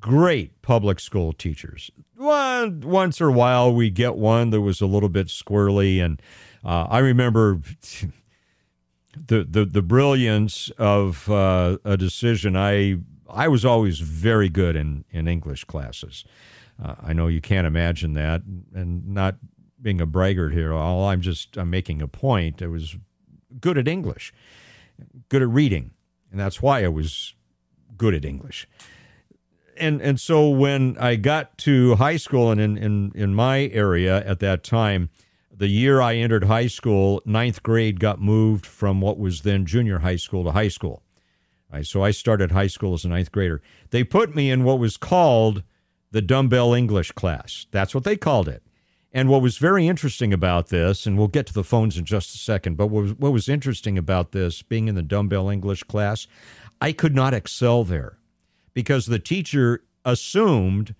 Great public school teachers. Once in a while, we get one that was a little bit squirrely, and uh, I remember the, the the brilliance of uh, a decision. I I was always very good in in English classes. Uh, I know you can't imagine that, and not being a braggart here. All I'm just I'm making a point. I was good at English, good at reading, and that's why I was good at English. and and so when I got to high school and in, in in my area at that time, the year I entered high school, ninth grade got moved from what was then junior high school to high school. Right, so I started high school as a ninth grader. They put me in what was called the dumbbell English class. That's what they called it. And what was very interesting about this, and we'll get to the phones in just a second, but what was, what was interesting about this, being in the dumbbell English class, I could not excel there because the teacher assumed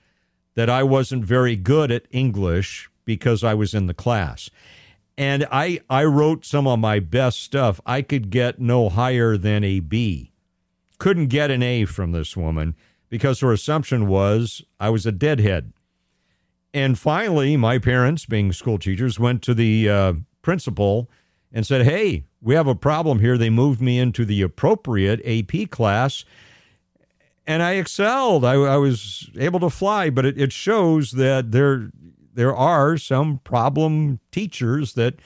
that I wasn't very good at English because I was in the class. And I, I wrote some of my best stuff. I could get no higher than a B. Couldn't get an A from this woman because her assumption was I was a deadhead. And finally, my parents, being school teachers, went to the uh, principal and said, Hey, we have a problem here. They moved me into the appropriate AP class and I excelled. I, I, was able to fly, but it, it shows that there there are some problem teachers that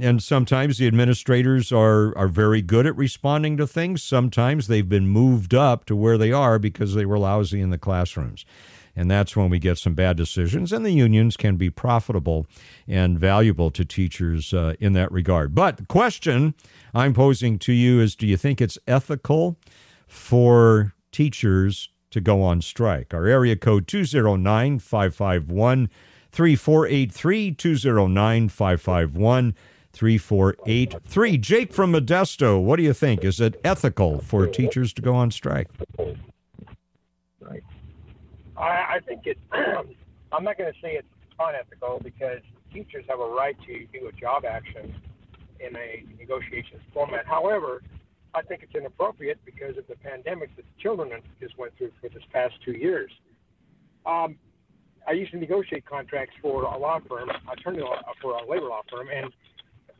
and sometimes the administrators are are very good at responding to things. Sometimes they've been moved up to where they are because they were lousy in the classrooms. And that's when we get some bad decisions. And the unions can be profitable and valuable to teachers uh, in that regard. But the question i'm posing to you is do you think it's ethical for teachers to go on strike. Our area code 209 551 3483 209 551 3483. Jake from Modesto, what do you think? Is it ethical for teachers to go on strike? I, I think it, I'm not going to say it's unethical because teachers have a right to do a job action in a negotiations format. However, I think it's inappropriate because of the pandemic that the children just went through for this past two years. Um, I used to negotiate contracts for a law firm, attorney law, for a labor law firm, and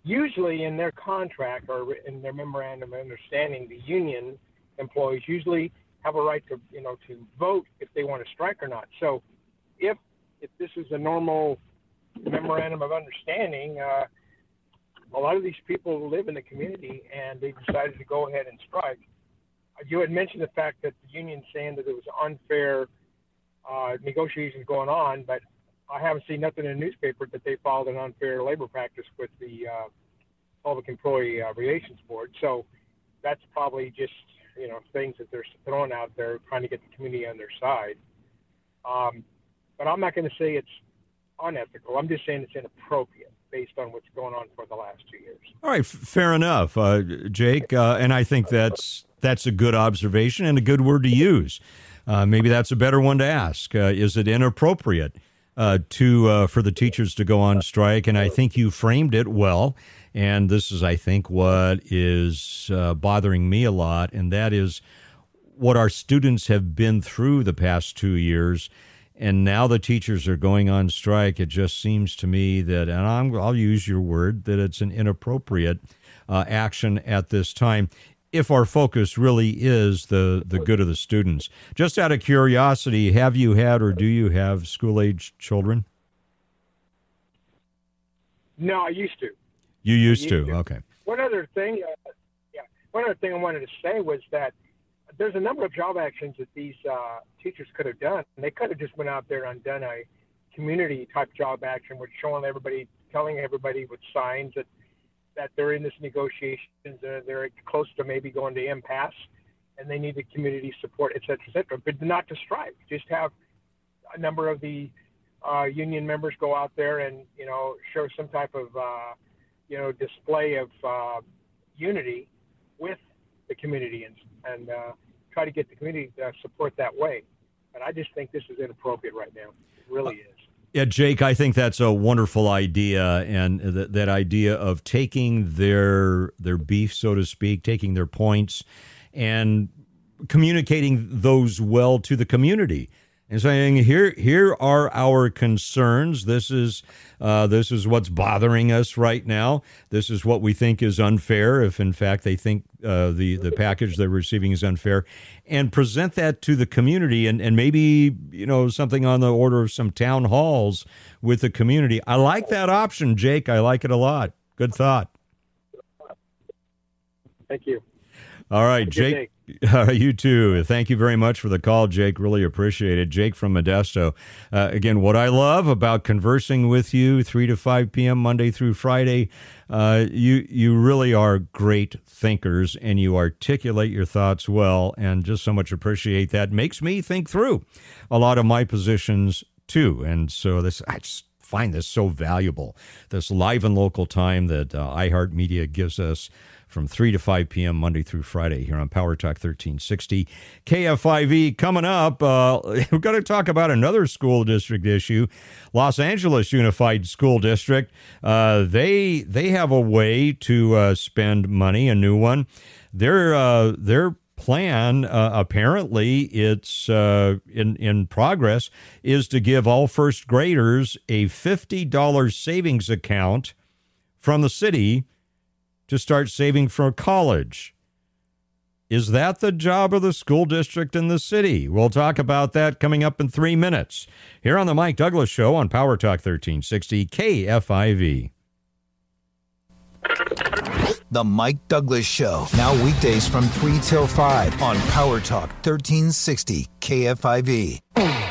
usually in their contract or in their memorandum of understanding, the union employees usually have a right to, you know, to vote if they want to strike or not. So, if if this is a normal memorandum of understanding, uh, a lot of these people live in the community and they decided to go ahead and strike. You had mentioned the fact that the union saying that there was unfair uh, negotiations going on, but I haven't seen nothing in the newspaper that they filed an unfair labor practice with the uh, Public Employee uh, Relations Board. So that's probably just you know things that they're throwing out there, trying to get the community on their side. Um, but I'm not going to say it's unethical. I'm just saying it's inappropriate based on what's going on for the last two years. All right, f- fair enough, uh, Jake. Uh, and I think that's that's a good observation and a good word to use. Uh, maybe that's a better one to ask. Uh, is it inappropriate uh, to uh, for the teachers to go on strike? And I think you framed it well. And this is, I think, what is uh, bothering me a lot, and that is what our students have been through the past two years and now the teachers are going on strike. It just seems to me that, and i will use your word, that it's an inappropriate uh, action at this time. If our focus really is the, the good of the students. Just out of curiosity, have you had or do you have school age children? No, I used to. You used, used to. to. Okay. One other thing, uh, yeah, one other thing I wanted to say was that there's a number of job actions that these uh, teachers could have done. They could have just went out there and done a community type job action, which showing everybody, telling everybody with signs that that they're in this negotiations and they're close to maybe going to impasse, and they need the community support, et cetera, et cetera. But not to strike. Just have a number of the uh, union members go out there and you know show some type of uh, you know display of uh, unity with the community and and uh, try to get the community uh, support that way. But I just think this is inappropriate right now. It really is. Yeah, Jake, I think that's a wonderful idea, and th- that idea of taking their their beef, so to speak, taking their points, and communicating those well to the community and saying here here are our concerns. This is uh, this is what's bothering us right now. This is what we think is unfair if in fact they think uh, the the package they're receiving is unfair. And present that to the community and, and maybe you know something on the order of some town halls with the community. I like that option Jake. I like it a lot. Good thought. Thank you. All right Jake Uh, you too. Thank you very much for the call, Jake. Really appreciate it. Jake from Modesto. Uh, again, what I love about conversing with you 3 to 5 p.m. Monday through Friday, uh, you, you really are great thinkers and you articulate your thoughts well, and just so much appreciate that. Makes me think through a lot of my positions too. And so this, I just find this so valuable. This live and local time that uh, iHeartMedia gives us from 3 to 5 p.m. Monday through Friday here on Power Talk 1360. KFIV coming up. Uh, we're going to talk about another school district issue. Los Angeles Unified School District. Uh, they they have a way to uh, spend money, a new one. Their uh, their plan uh, apparently it's uh, in in progress is to give all first graders a $50 savings account from the city to start saving for college. Is that the job of the school district in the city? We'll talk about that coming up in three minutes here on the Mike Douglass Show on Power Talk 1360 KFIV. The Mike Douglass Show, now weekdays from 3 till 5 on Power Talk 1360 KFIV.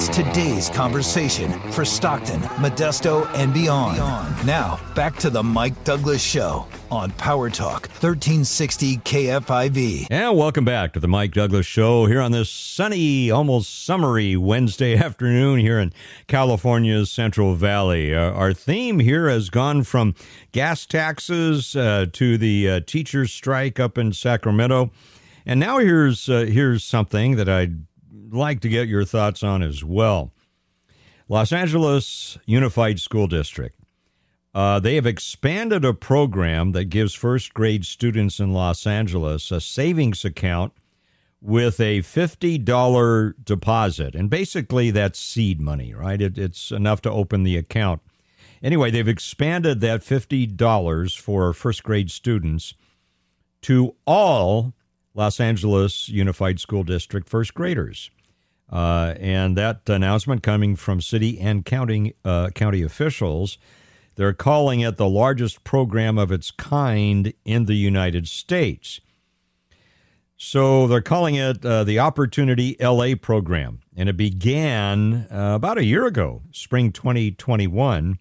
It's today's conversation for Stockton, Modesto, and beyond. Now, back to the Mike Douglass Show on Power Talk 1360 KFIV. And welcome back to the Mike Douglass Show here on this sunny, almost summery Wednesday afternoon here in California's Central Valley. Uh, our theme here has gone from gas taxes uh, to the uh, teachers' strike up in Sacramento. And now here's uh, here's something that I'd like to get your thoughts on as well. Los Angeles Unified School District. Uh, they have expanded a program that gives first grade students in Los Angeles a savings account with a $50 deposit. And basically, that's seed money, right? It, it's enough to open the account. Anyway, they've expanded that $50 for first grade students to all Los Angeles Unified School District first graders. Uh, and that announcement coming from city and county uh, county officials. They're calling it the largest program of its kind in the United States. So they're calling it uh, the Opportunity LA program, and it began uh, about a year ago, spring 2021,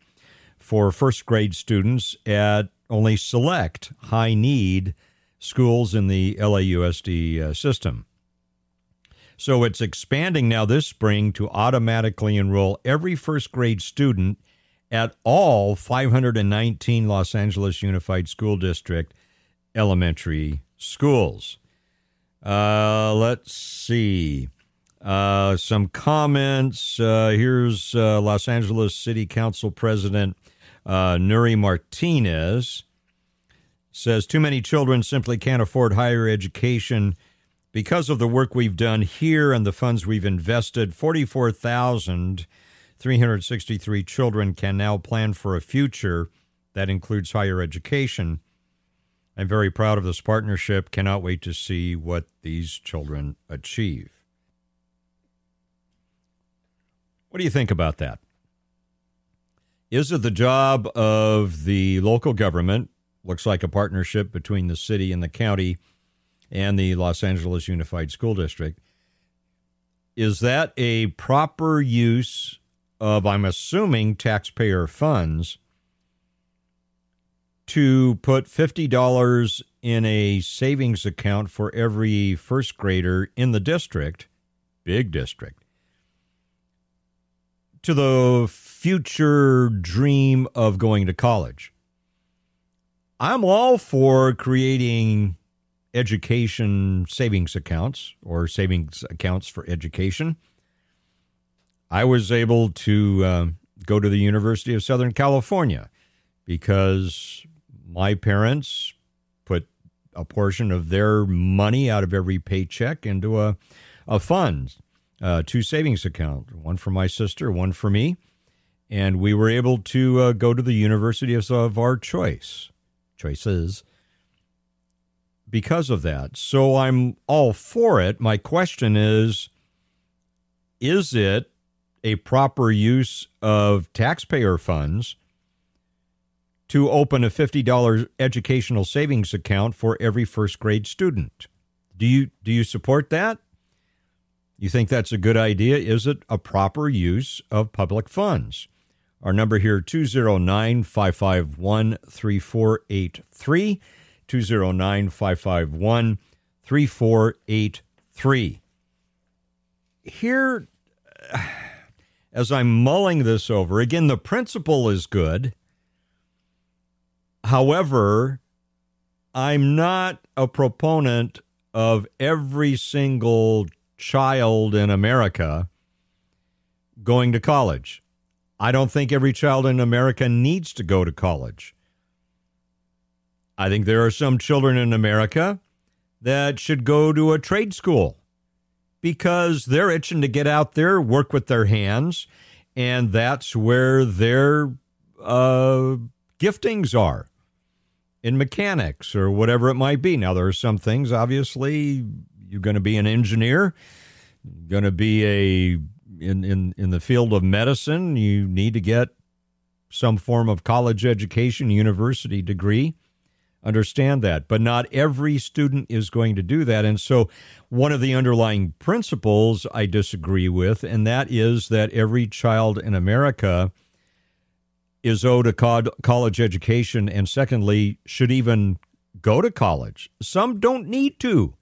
for first grade students at only select high need schools in the LAUSD uh, system. So it's expanding now this spring to automatically enroll every first grade student at all 519 Los Angeles Unified School District elementary schools. Uh, let's see. Uh, some comments. Uh, here's uh, Los Angeles City Council President uh, Nury Martinez says too many children simply can't afford higher education because of the work we've done here and the funds we've invested, 44,363 children can now plan for a future that includes higher education. I'm very proud of this partnership. Cannot wait to see what these children achieve. What do you think about that? Is it the job of the local government? Looks like a partnership between the city and the county and the Los Angeles Unified School District. Is that a proper use of, I'm assuming, taxpayer funds to put $50 in a savings account for every first grader in the district, big district, to the future dream of going to college? I'm all for creating education savings accounts or savings accounts for education. I was able to uh, go to the University of Southern California because my parents put a portion of their money out of every paycheck into a, a fund, uh, two savings accounts, one for my sister, one for me. And we were able to uh, go to the university of, of our choice, choices because of that. So I'm all for it. My question is is it a proper use of taxpayer funds to open a $50 educational savings account for every first grade student. Do you do you support that? You think that's a good idea? Is it a proper use of public funds? Our number here 209 551 3483 209 551 3483. Here as I'm mulling this over, again the principle is good. However, I'm not a proponent of every single child in America going to college. I don't think every child in America needs to go to college. I think there are some children in America that should go to a trade school because they're itching to get out there, work with their hands, and that's where their uh, giftings are in mechanics or whatever it might be. Now, there are some things, obviously, you're going to be an engineer, going to be a in, in, in the field of medicine, you need to get some form of college education, university degree. Understand that. But not every student is going to do that. And so, one of the underlying principles I disagree with, and that is that every child in America is owed a college education, and secondly, should even go to college. Some don't need to.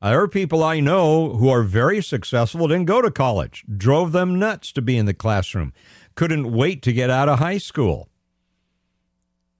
There are people I know who are very successful, didn't go to college, drove them nuts to be in the classroom, couldn't wait to get out of high school.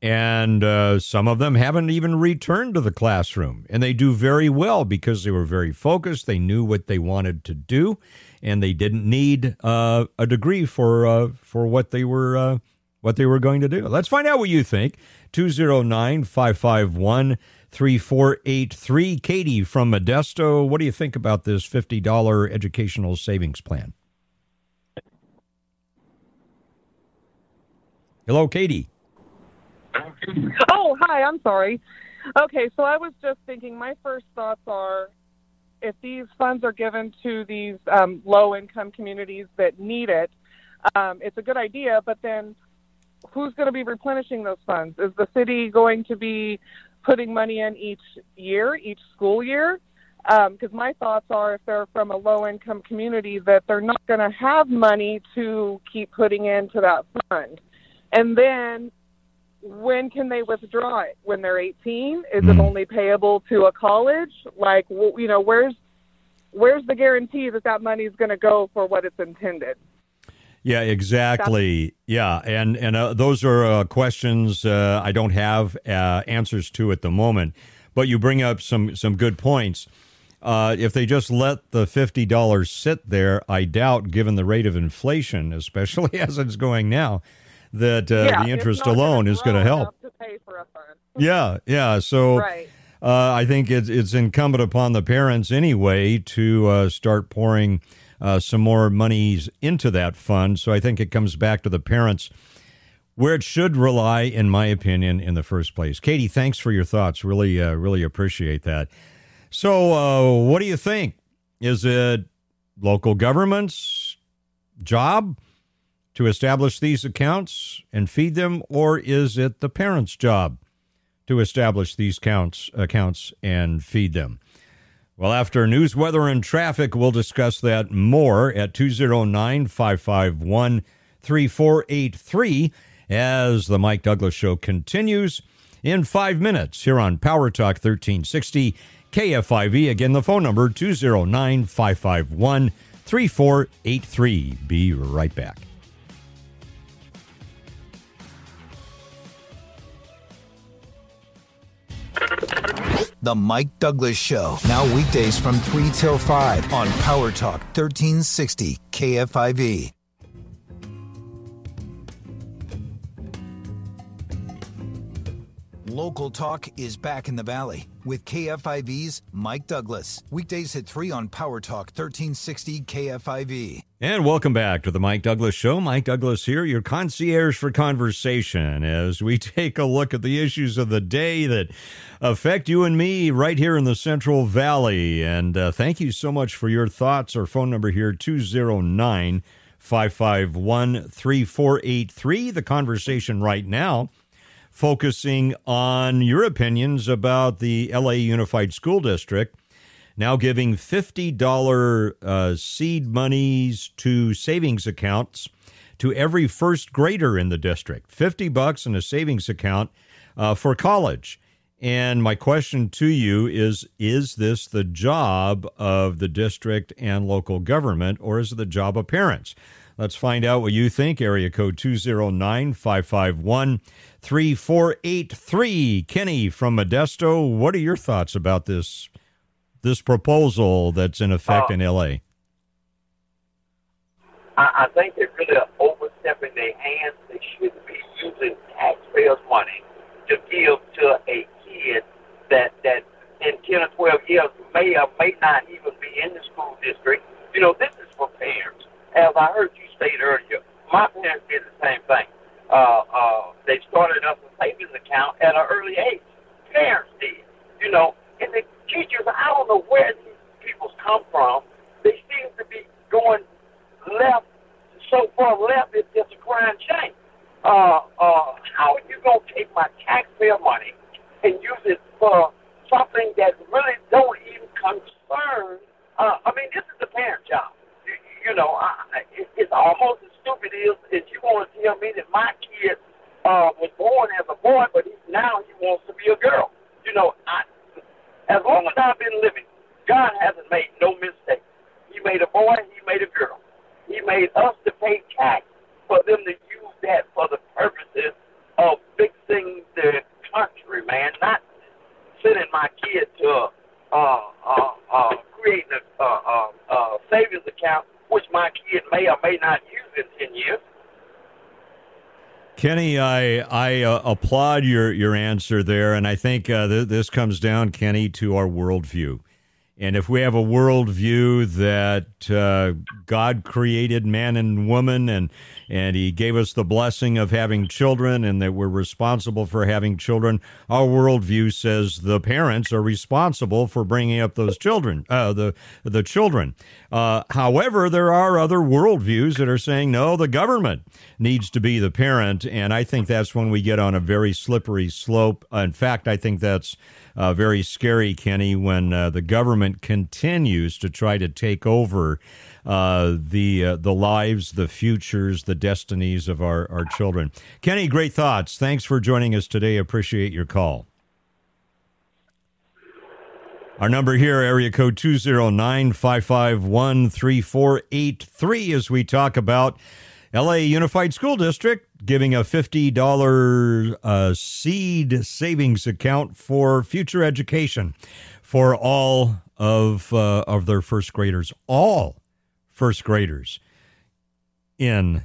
And uh, some of them haven't even returned to the classroom. And they do very well because they were very focused. They knew what they wanted to do, and they didn't need uh, a degree for, uh, for what they were uh, what they were going to do. Let's find out what you think. 209 551 3483. Katie from Modesto, what do you think about this $50 educational savings plan? Hello, Katie. Oh, hi. I'm sorry. Okay, so I was just thinking, my first thoughts are if these funds are given to these um, low income communities that need it, um, it's a good idea, but then who's going to be replenishing those funds? Is the city going to be putting money in each year, each school year? Because um, my thoughts are if they're from a low income community, that they're not going to have money to keep putting into that fund. And then when can they withdraw it? When they're 18? Is mm. it only payable to a college? Like, you know, where's where's the guarantee that that money is going to go for what it's intended? Yeah, exactly. Yeah, and and uh, those are uh, questions uh, I don't have uh, answers to at the moment. But you bring up some some good points. Uh, if they just let the fifty dollars sit there, I doubt, given the rate of inflation, especially as it's going now, that uh, yeah, the interest alone is going to help. yeah, yeah. So. Right. I think it's, it's incumbent upon the parents anyway to start pouring uh, some more monies into that fund. So I think it comes back to the parents where it should rely, in my opinion, in the first place. Katie, thanks for your thoughts. Really, uh, really appreciate that. So, uh, what do you think? Is it local government's job to establish these accounts and feed them, or is it the parents' job to establish these counts, accounts and feed them? Well, after news, weather, and traffic, we'll discuss that more at 209 551 3483 as the Mike Douglass Show continues in five minutes here on Power Talk 1360 KFIV. Again, the phone number 209 551 3483. Be right back. The Mike Douglass Show. Now weekdays from 3 till 5 on Power Talk 1360 KFIV. Local Talk is back in the Valley with KFIV's Mike Douglass. Weekdays at 3 on Power Talk 1360 KFIV. And welcome back to the Mike Douglass Show. Mike Douglass here, your concierge for conversation, as we take a look at the issues of the day that affect you and me right here in the Central Valley. And uh, thank you so much for your thoughts. Our phone number here, 209 551 3483. The conversation right now focusing on your opinions about the LA Unified School District now giving $50 uh, seed monies to savings accounts to every first grader in the district. 50 bucks in a savings account uh, for college. And my question to you is Is this the job of the district and local government, or is it the job of parents? Let's find out what you think. Area code 209 551 3483. Kenny from Modesto, what are your thoughts about this, this proposal that's in effect uh, in LA? I, I think they're really overstepping their hands. They shouldn't be using taxpayers' money to give to a kid that that in ten or twelve years may or may not even be in the school district. You know, this is for parents. As I heard you state earlier, my parents did the same thing. Uh, uh, they started up a savings account at an early age. Parents did. You know, and the teachers, I don't know where these people come from. They seem to be going left, so far left, it's just a crying shame. Uh, uh, how are you going to take my taxpayer money and use it for something that really don't even concern? Uh, I mean, this is the parent job you know, I, it, it's almost as stupid as if you want to tell me that my kid uh, was born as a boy, but he, now he wants to be a girl. You know, I, as long as I've been living, God hasn't made no mistake. He made a boy, he made a girl. He made us to pay tax for them to use that for the purposes of fixing the country, man, not sending my kid to uh, uh, uh, creating a uh, uh, uh, savings account which my kid may or may not use in 10 years. Kenny, I I uh, applaud your your answer there, and I think uh, th- this comes down, Kenny, to our worldview. And if we have a worldview that uh, God created man and woman and and he gave us the blessing of having children and that we're responsible for having children, our worldview says the parents are responsible for bringing up those children, uh, the the children. Uh, however, there are other worldviews that are saying no, the government needs to be the parent, and I think that's when we get on a very slippery slope. In fact, I think that's uh, very scary, Kenny, when uh, the government continues to try to take over uh, the uh, the lives, the futures, the destinies of our, our children. Kenny, great thoughts. Thanks for joining us today. Appreciate your call. Our number here, area code 209 551 3483, as we talk about LA Unified School District giving a $50 uh, seed savings account for future education for all of, uh, of their first graders, all first graders in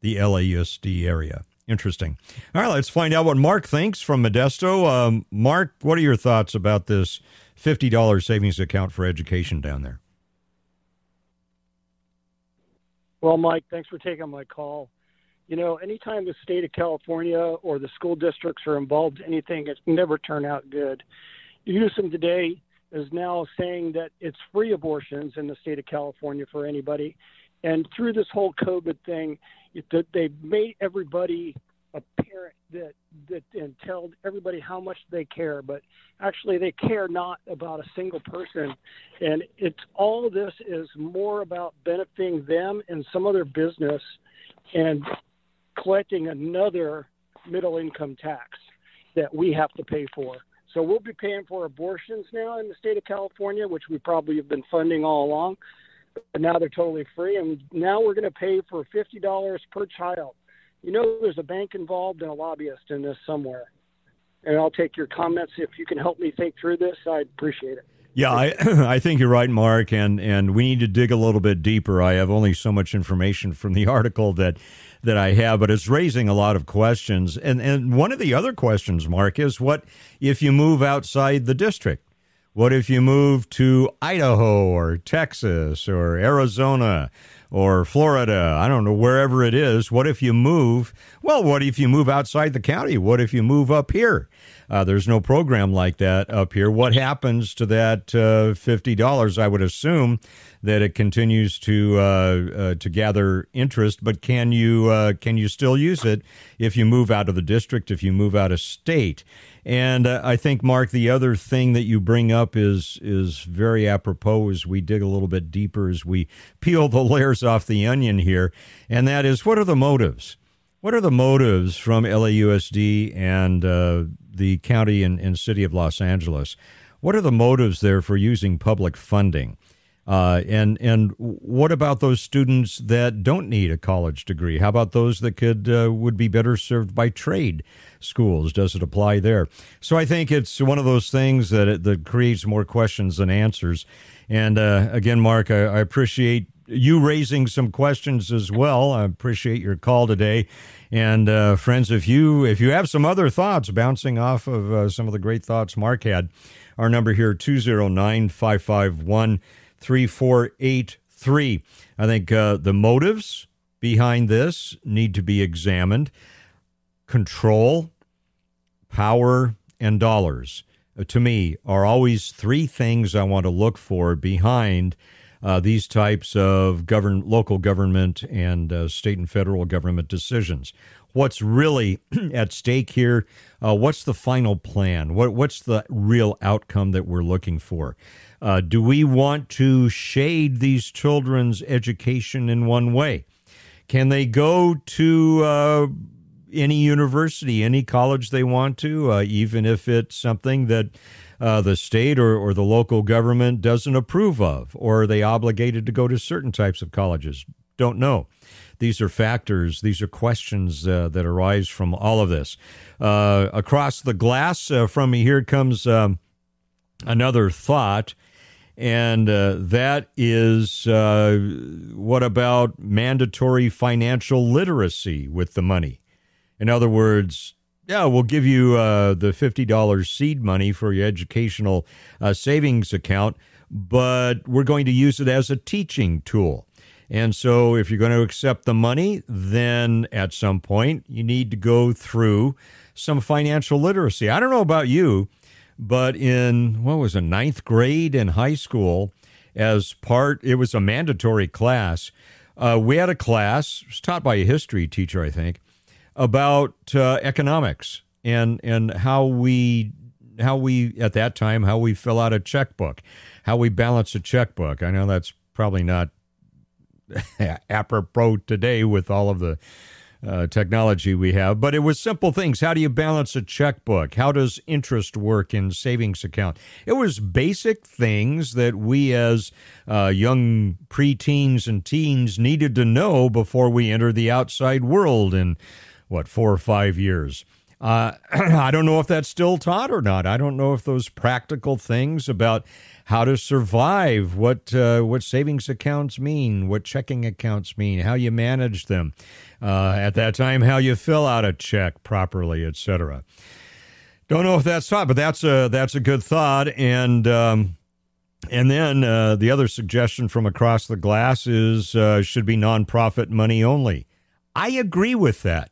the LAUSD area. Interesting. All right, let's find out what Mark thinks from Modesto. Um, Mark, what are your thoughts about this $50 savings account for education down there? Well, Mike, thanks for taking my call. You know, anytime the state of California or the school districts are involved in anything, it's never turned out good. Newsom today is now saying that it's free abortions in the state of California for anybody. And through this whole COVID thing, that they've made everybody a parent that that and tell everybody how much they care, but actually they care not about a single person. And it's all this is more about benefiting them and some other business and collecting another middle income tax that we have to pay for. So we'll be paying for abortions now in the state of California, which we probably have been funding all along. But now they're totally free, and now we're going to pay for fifty dollars per child you know there's a bank involved and a lobbyist in this somewhere. And I'll take your comments if you can help me think through this. I'd appreciate it. Yeah, I, I think you're right, Mark, and, and we need to dig a little bit deeper. I have only so much information from the article that that I have, but it's raising a lot of questions. And and one of the other questions, Mark, is what if you move outside the district? What if you move to Idaho or Texas or Arizona? or Florida, I don't know, wherever it is. What if you move? Well, what if you move outside the county? What if you move up here? Uh, there's no program like that up here. What happens to that uh, fifty dollars? I would assume that it continues to uh, uh to gather interest, but can you uh, can you still use it if you move out of the district? If you move out of state? And uh, I think, Mark, the other thing that you bring up is is very apropos as we dig a little bit deeper, as we peel the layers off the onion here, and that is what are the motives? What are the motives from LAUSD and uh, the county and, and city of Los Angeles? What are the motives there for using public funding? Uh, and and what about those students that don't need a college degree? How about those that could uh, would be better served by trade schools? Does it apply there? So I think it's one of those things that it, that creates more questions than answers. And uh, again, Mark, I, I, appreciate you raising some questions as well. I appreciate your call today. And uh, friends, if you if you have some other thoughts bouncing off of uh, some of the great thoughts Mark had, our number here 209 551 3483. I think uh, the motives behind this need to be examined. Control, power, and dollars, uh, to me, are always three things I want to look for behind uh, these types of govern local government and uh, state and federal government decisions. What's really at stake here? Uh, what's the final plan? What, what's the real outcome that we're looking for? Uh, do we want to shade these children's education in one way? Can they go to uh, any university, any college they want to, uh, even if it's something that uh, the state or, or the local government doesn't approve of? Or are they obligated to go to certain types of colleges? Don't know. These are factors, these are questions uh, that arise from all of this. Uh, across the glass uh, from me, here comes um, another thought. And uh, that is uh, what about mandatory financial literacy with the money? In other words, yeah, we'll give you uh, the $50 seed money for your educational uh, savings account, but we're going to use it as a teaching tool. And so, if you're going to accept the money, then at some point you need to go through some financial literacy. I don't know about you, but in what was a ninth grade in high school, as part, it was a mandatory class. Uh, we had a class, it was taught by a history teacher, I think, about uh, economics and and how we how we at that time how we fill out a checkbook, how we balance a checkbook. I know that's probably not apropos today with all of the uh, technology we have, but it was simple things. How do you balance a checkbook? How does interest work in savings account? It was basic things that we as uh, young preteens and teens needed to know before we enter the outside world in what four or five years. Uh, I don't know if that's still taught or not. I don't know if those practical things about how to survive, what uh, what savings accounts mean, what checking accounts mean, how you manage them uh, at that time, how you fill out a check properly, etc. Don't know if that's taught, but that's a that's a good thought. And um, and then uh, the other suggestion from across the glass is uh, should be nonprofit money only. I agree with that.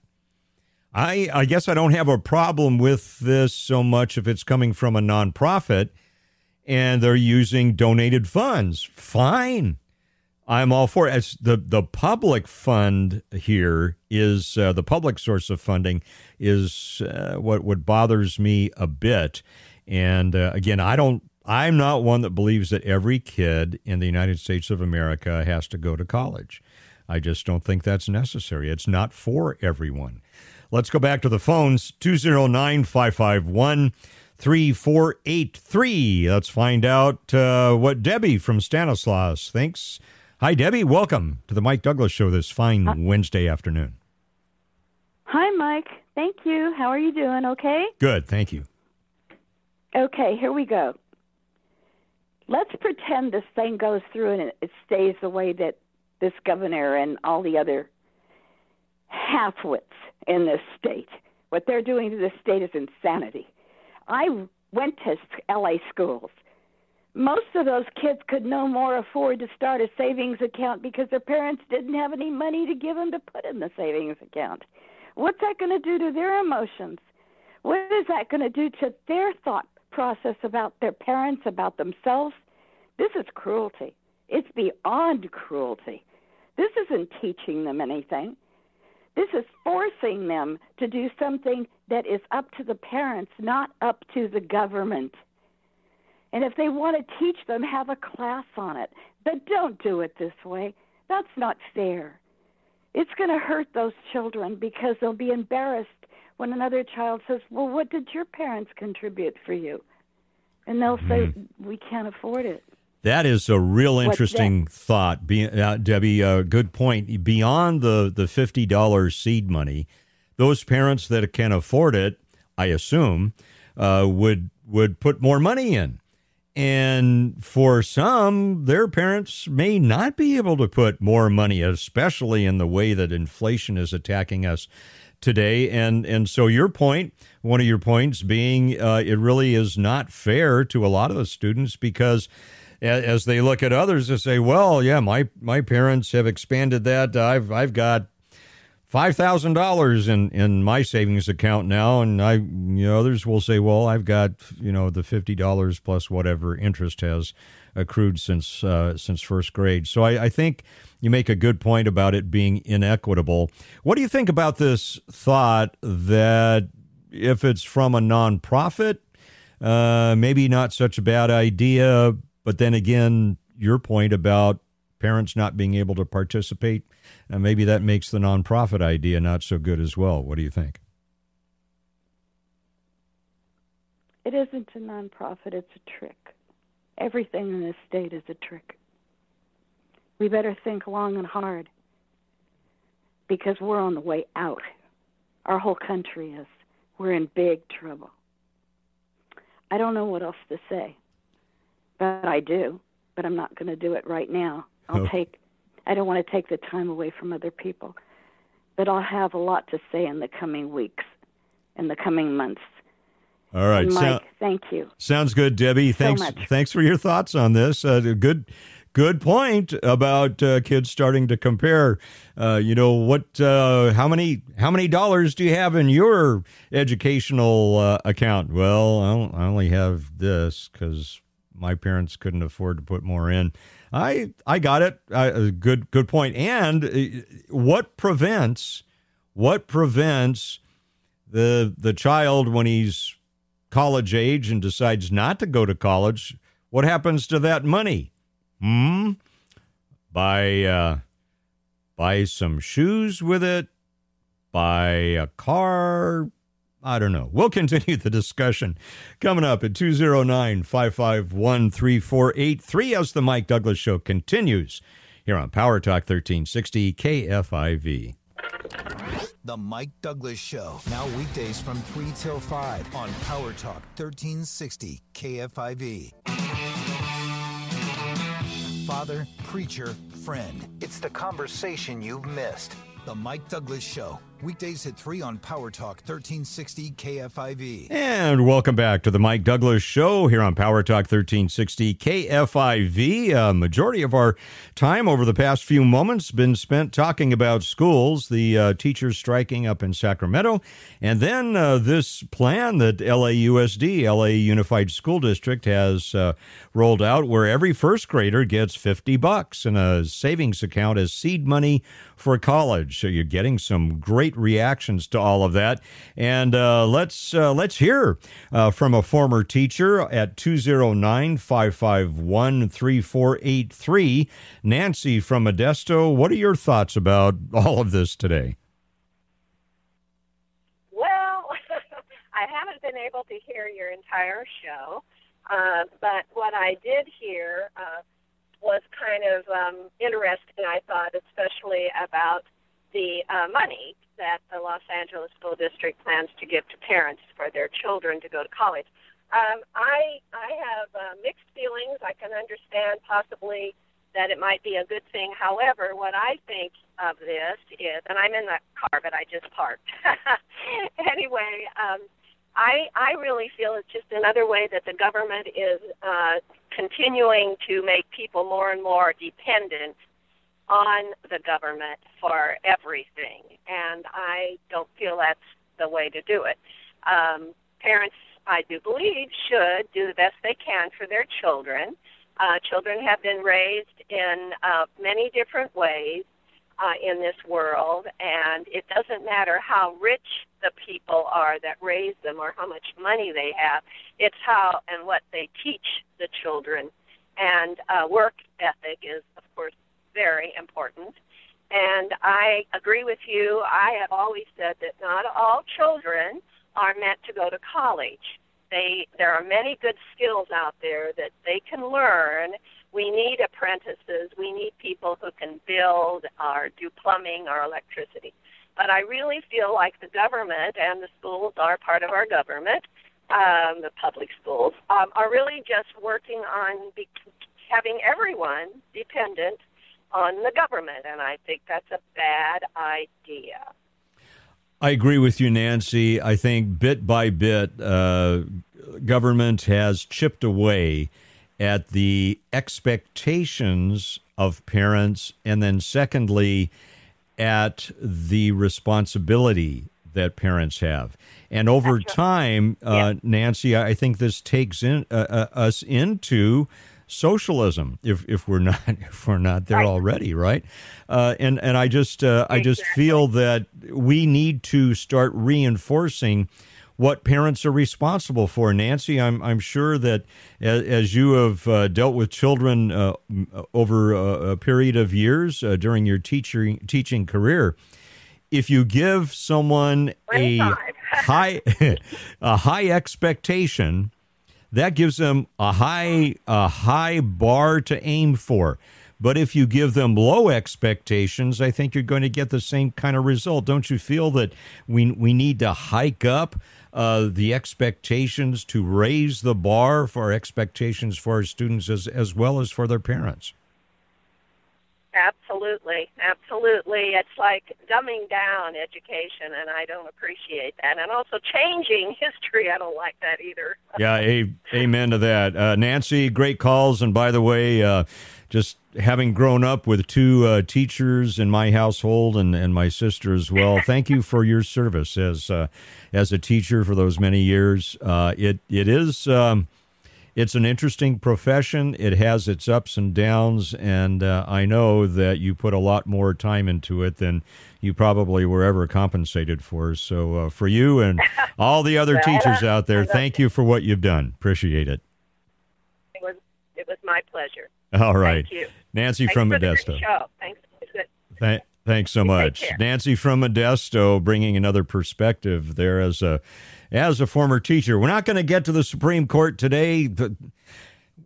I, I guess I don't have a problem with this so much if it's coming from a nonprofit and they're using donated funds. Fine. I'm all for it. As the, the public fund here is uh, the public source of funding is uh, what, what bothers me a bit. And uh, again, I don't, I'm not one that believes that every kid in the United States of America has to go to college. I just don't think that's necessary. It's not for everyone. Let's go back to the phones 209 551 3483. Let's find out uh, what Debbie from Stanislaus thinks. Hi, Debbie. Welcome to the Mike Douglass Show this fine uh, Wednesday afternoon. Hi, Mike. Thank you. How are you doing? Okay? Good. Thank you. Okay, here we go. Let's pretend this thing goes through and it stays the way that this governor and all the other halfwits in this state. What they're doing to this state is insanity. I went to LA schools. most of those kids could no more afford to start a savings account because their parents didn't have any money to give them to put in the savings account. What's that going to do to their emotions? What is that going to do to their thought process about their parents, about themselves? This is cruelty. It's beyond cruelty. This isn't teaching them anything. This is forcing them to do something that is up to the parents, not up to the government. And if they want to teach them, have a class on it. But don't do it this way. That's not fair. It's going to hurt those children because they'll be embarrassed when another child says, Well, what did your parents contribute for you? And they'll say, Mm-hmm. We can't afford it. That is a real interesting thought, Be, uh, Debbie. Uh, good point. Beyond the the fifty dollars seed money, those parents that can afford it, I assume, uh, would would put more money in. And for some, their parents may not be able to put more money, especially in the way that inflation is attacking us today. And and so your point, one of your points being, uh, it really is not fair to a lot of the students because as they look at others and say, well, yeah, my my parents have expanded that. I've I've got five thousand dollars in in my savings account now, and I you know others will say, well, I've got you know the fifty dollars plus whatever interest has accrued since uh, since first grade. So I, I think you make a good point about it being inequitable. What do you think about this thought that if it's from a nonprofit, uh, maybe not such a bad idea, but then again, your point about parents not being able to participate, uh, maybe that makes the nonprofit idea not so good as well. What do you think? It isn't a nonprofit, it's a trick. Everything in this state is a trick. We better think long and hard because we're on the way out. Our whole country is. We're in big trouble. I don't know what else to say, but I do, but I'm not going to do it right now. I'll Oh. take, I don't want to take the time away from other people, but I'll have a lot to say in the coming weeks, in the coming months. All right. And Mike, so- thank you. Sounds good, Debbie. So Thanks. much. Thanks for your thoughts on this. Uh, good, good point about uh, kids starting to compare. Uh, you know what? Uh, how many how many dollars do you have in your educational uh, account? Well, I, don't, I only have this because my parents couldn't afford to put more in. I I got it. Uh, good good point. And uh, what prevents what prevents the the child when he's college age and decides not to go to college, what happens to that money? Hmm? Buy uh, buy some shoes with it, buy a car. I don't know. We'll continue the discussion coming up at 209 551 3483 as the Mike Douglass Show continues here on Power Talk 1360 KFIV. The Mike Douglass Show. Now weekdays from 3 till 5 on Power Talk 1360 KFIV. Father, preacher, friend. It's the conversation you've missed. The Mike Douglass Show. Weekdays at 3 on Power Talk 1360 KFIV. And welcome back to the Mike Douglass Show here on Power Talk 1360 KFIV. A majority of our time over the past few moments been spent talking about schools, the uh, teachers striking up in Sacramento, and then uh, this plan that LAUSD, LA Unified School District, has uh, rolled out where every first grader gets 50 bucks in a savings account as seed money for college. So you're getting some great reactions to all of that. And uh, let's uh, let's hear uh, from a former teacher at 209-551-3483. Nancy from Modesto, what are your thoughts about all of this today? Well, I haven't been able to hear your entire show, uh, but what I did hear uh, was kind of um, interesting, I thought, especially about the uh, money that the Los Angeles School District plans to give to parents for their children to go to college. Um, I I have uh, mixed feelings. I can understand possibly that it might be a good thing. However, what I think of this is, and I'm in the car, but I just parked. anyway, um, I I really feel it's just another way that the government is uh, continuing to make people more and more dependent on the government for everything. And I don't feel that's the way to do it. Um, parents, I do believe, should do the best they can for their children. Uh, children have been raised in uh, many different ways uh, in this world, and it doesn't matter how rich the people are that raise them or how much money they have. It's how and what they teach the children. And uh, work ethic is, of course, very important. And I agree with you. I have always said that not all children are meant to go to college. They there are many good skills out there that they can learn. We need apprentices. We need people who can build or do plumbing or electricity. But I really feel like the government and the schools are part of our government. Um, the public schools um, are really just working on be- having everyone dependent on the government, and I think that's a bad idea. I agree with you, Nancy. I think bit by bit, uh, government has chipped away at the expectations of parents, and then secondly, at the responsibility that parents have. And over time, uh, Nancy, I think this takes in, uh, uh, us into socialism if if we're not if we're not there right. already right uh, and and I just uh. I just feel that we need to start reinforcing what parents are responsible for Nancy I'm I'm sure that as, as you have uh, dealt with children uh, over a, a, period of years uh, during your teaching teaching career if you give someone a high a high expectation that gives them a high a high bar to aim for. But if you give them low expectations, I think you're going to get the same kind of result. Don't you feel that we we need to hike up uh, the expectations to raise the bar for expectations for our students as as well as for their parents? Absolutely, absolutely. It's like dumbing down education, and I don't appreciate that. And also changing history, I don't like that either. yeah, a, amen to that. Uh, Nancy, great calls. And by the way, uh, just having grown up with two uh, teachers in my household and, and my sister as well, thank you for your service as uh, as a teacher for those many years. Uh, it it is. Um, it's an interesting profession. It has its ups and downs, and uh, I know that you put a lot more time into it than you probably were ever compensated for. So, uh, for you and all the other teachers out there, thank you for what you've done. Appreciate it. It was it was my pleasure. All right, thank you. Nancy Thanks from Modesto. Show. Thanks. Th- thanks so much, Nancy from Modesto, bringing another perspective there as a as a former teacher. We're not going to get to the Supreme Court today.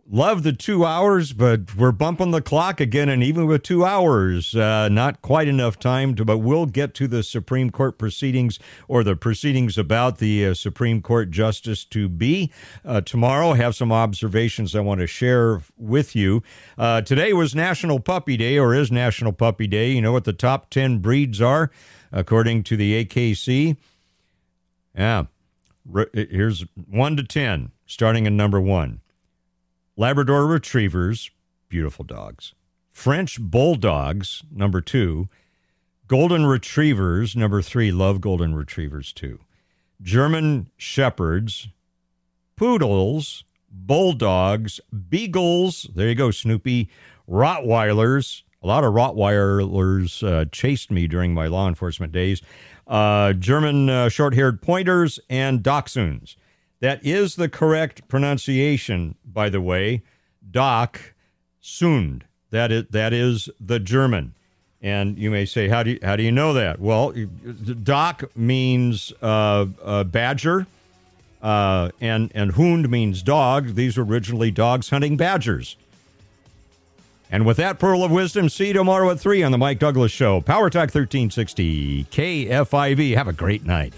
Love the two hours, but we're bumping the clock again. And even with two hours, uh, not quite enough time to, but we'll get to the Supreme Court proceedings or the proceedings about the uh, Supreme Court justice to be uh, tomorrow. I have some observations I want to share with you. Uh, today was National Puppy Day, or is National Puppy Day. You know what the top 10 breeds are, according to the AKC? Yeah. Here's one to 10, starting in number one Labrador Retrievers, beautiful dogs. French Bulldogs, number two. Golden Retrievers, number three. Love Golden Retrievers too. German Shepherds, Poodles, Bulldogs, Beagles. There you go, Snoopy. Rottweilers. A lot of Rottweilers uh, chased me during my law enforcement days uh, German uh, short haired pointers, and dachshunds. That is the correct pronunciation, by the way. Doc Dachshund. That is, that is the German. And you may say, how do you, how do you know that? Well, Dach means uh, badger, uh, and, and Hund means dog. These were originally dogs hunting badgers. And with that pearl of wisdom, see you tomorrow at 3 on The Mike Douglass Show. Power Talk 1360, KFIV. Have a great night.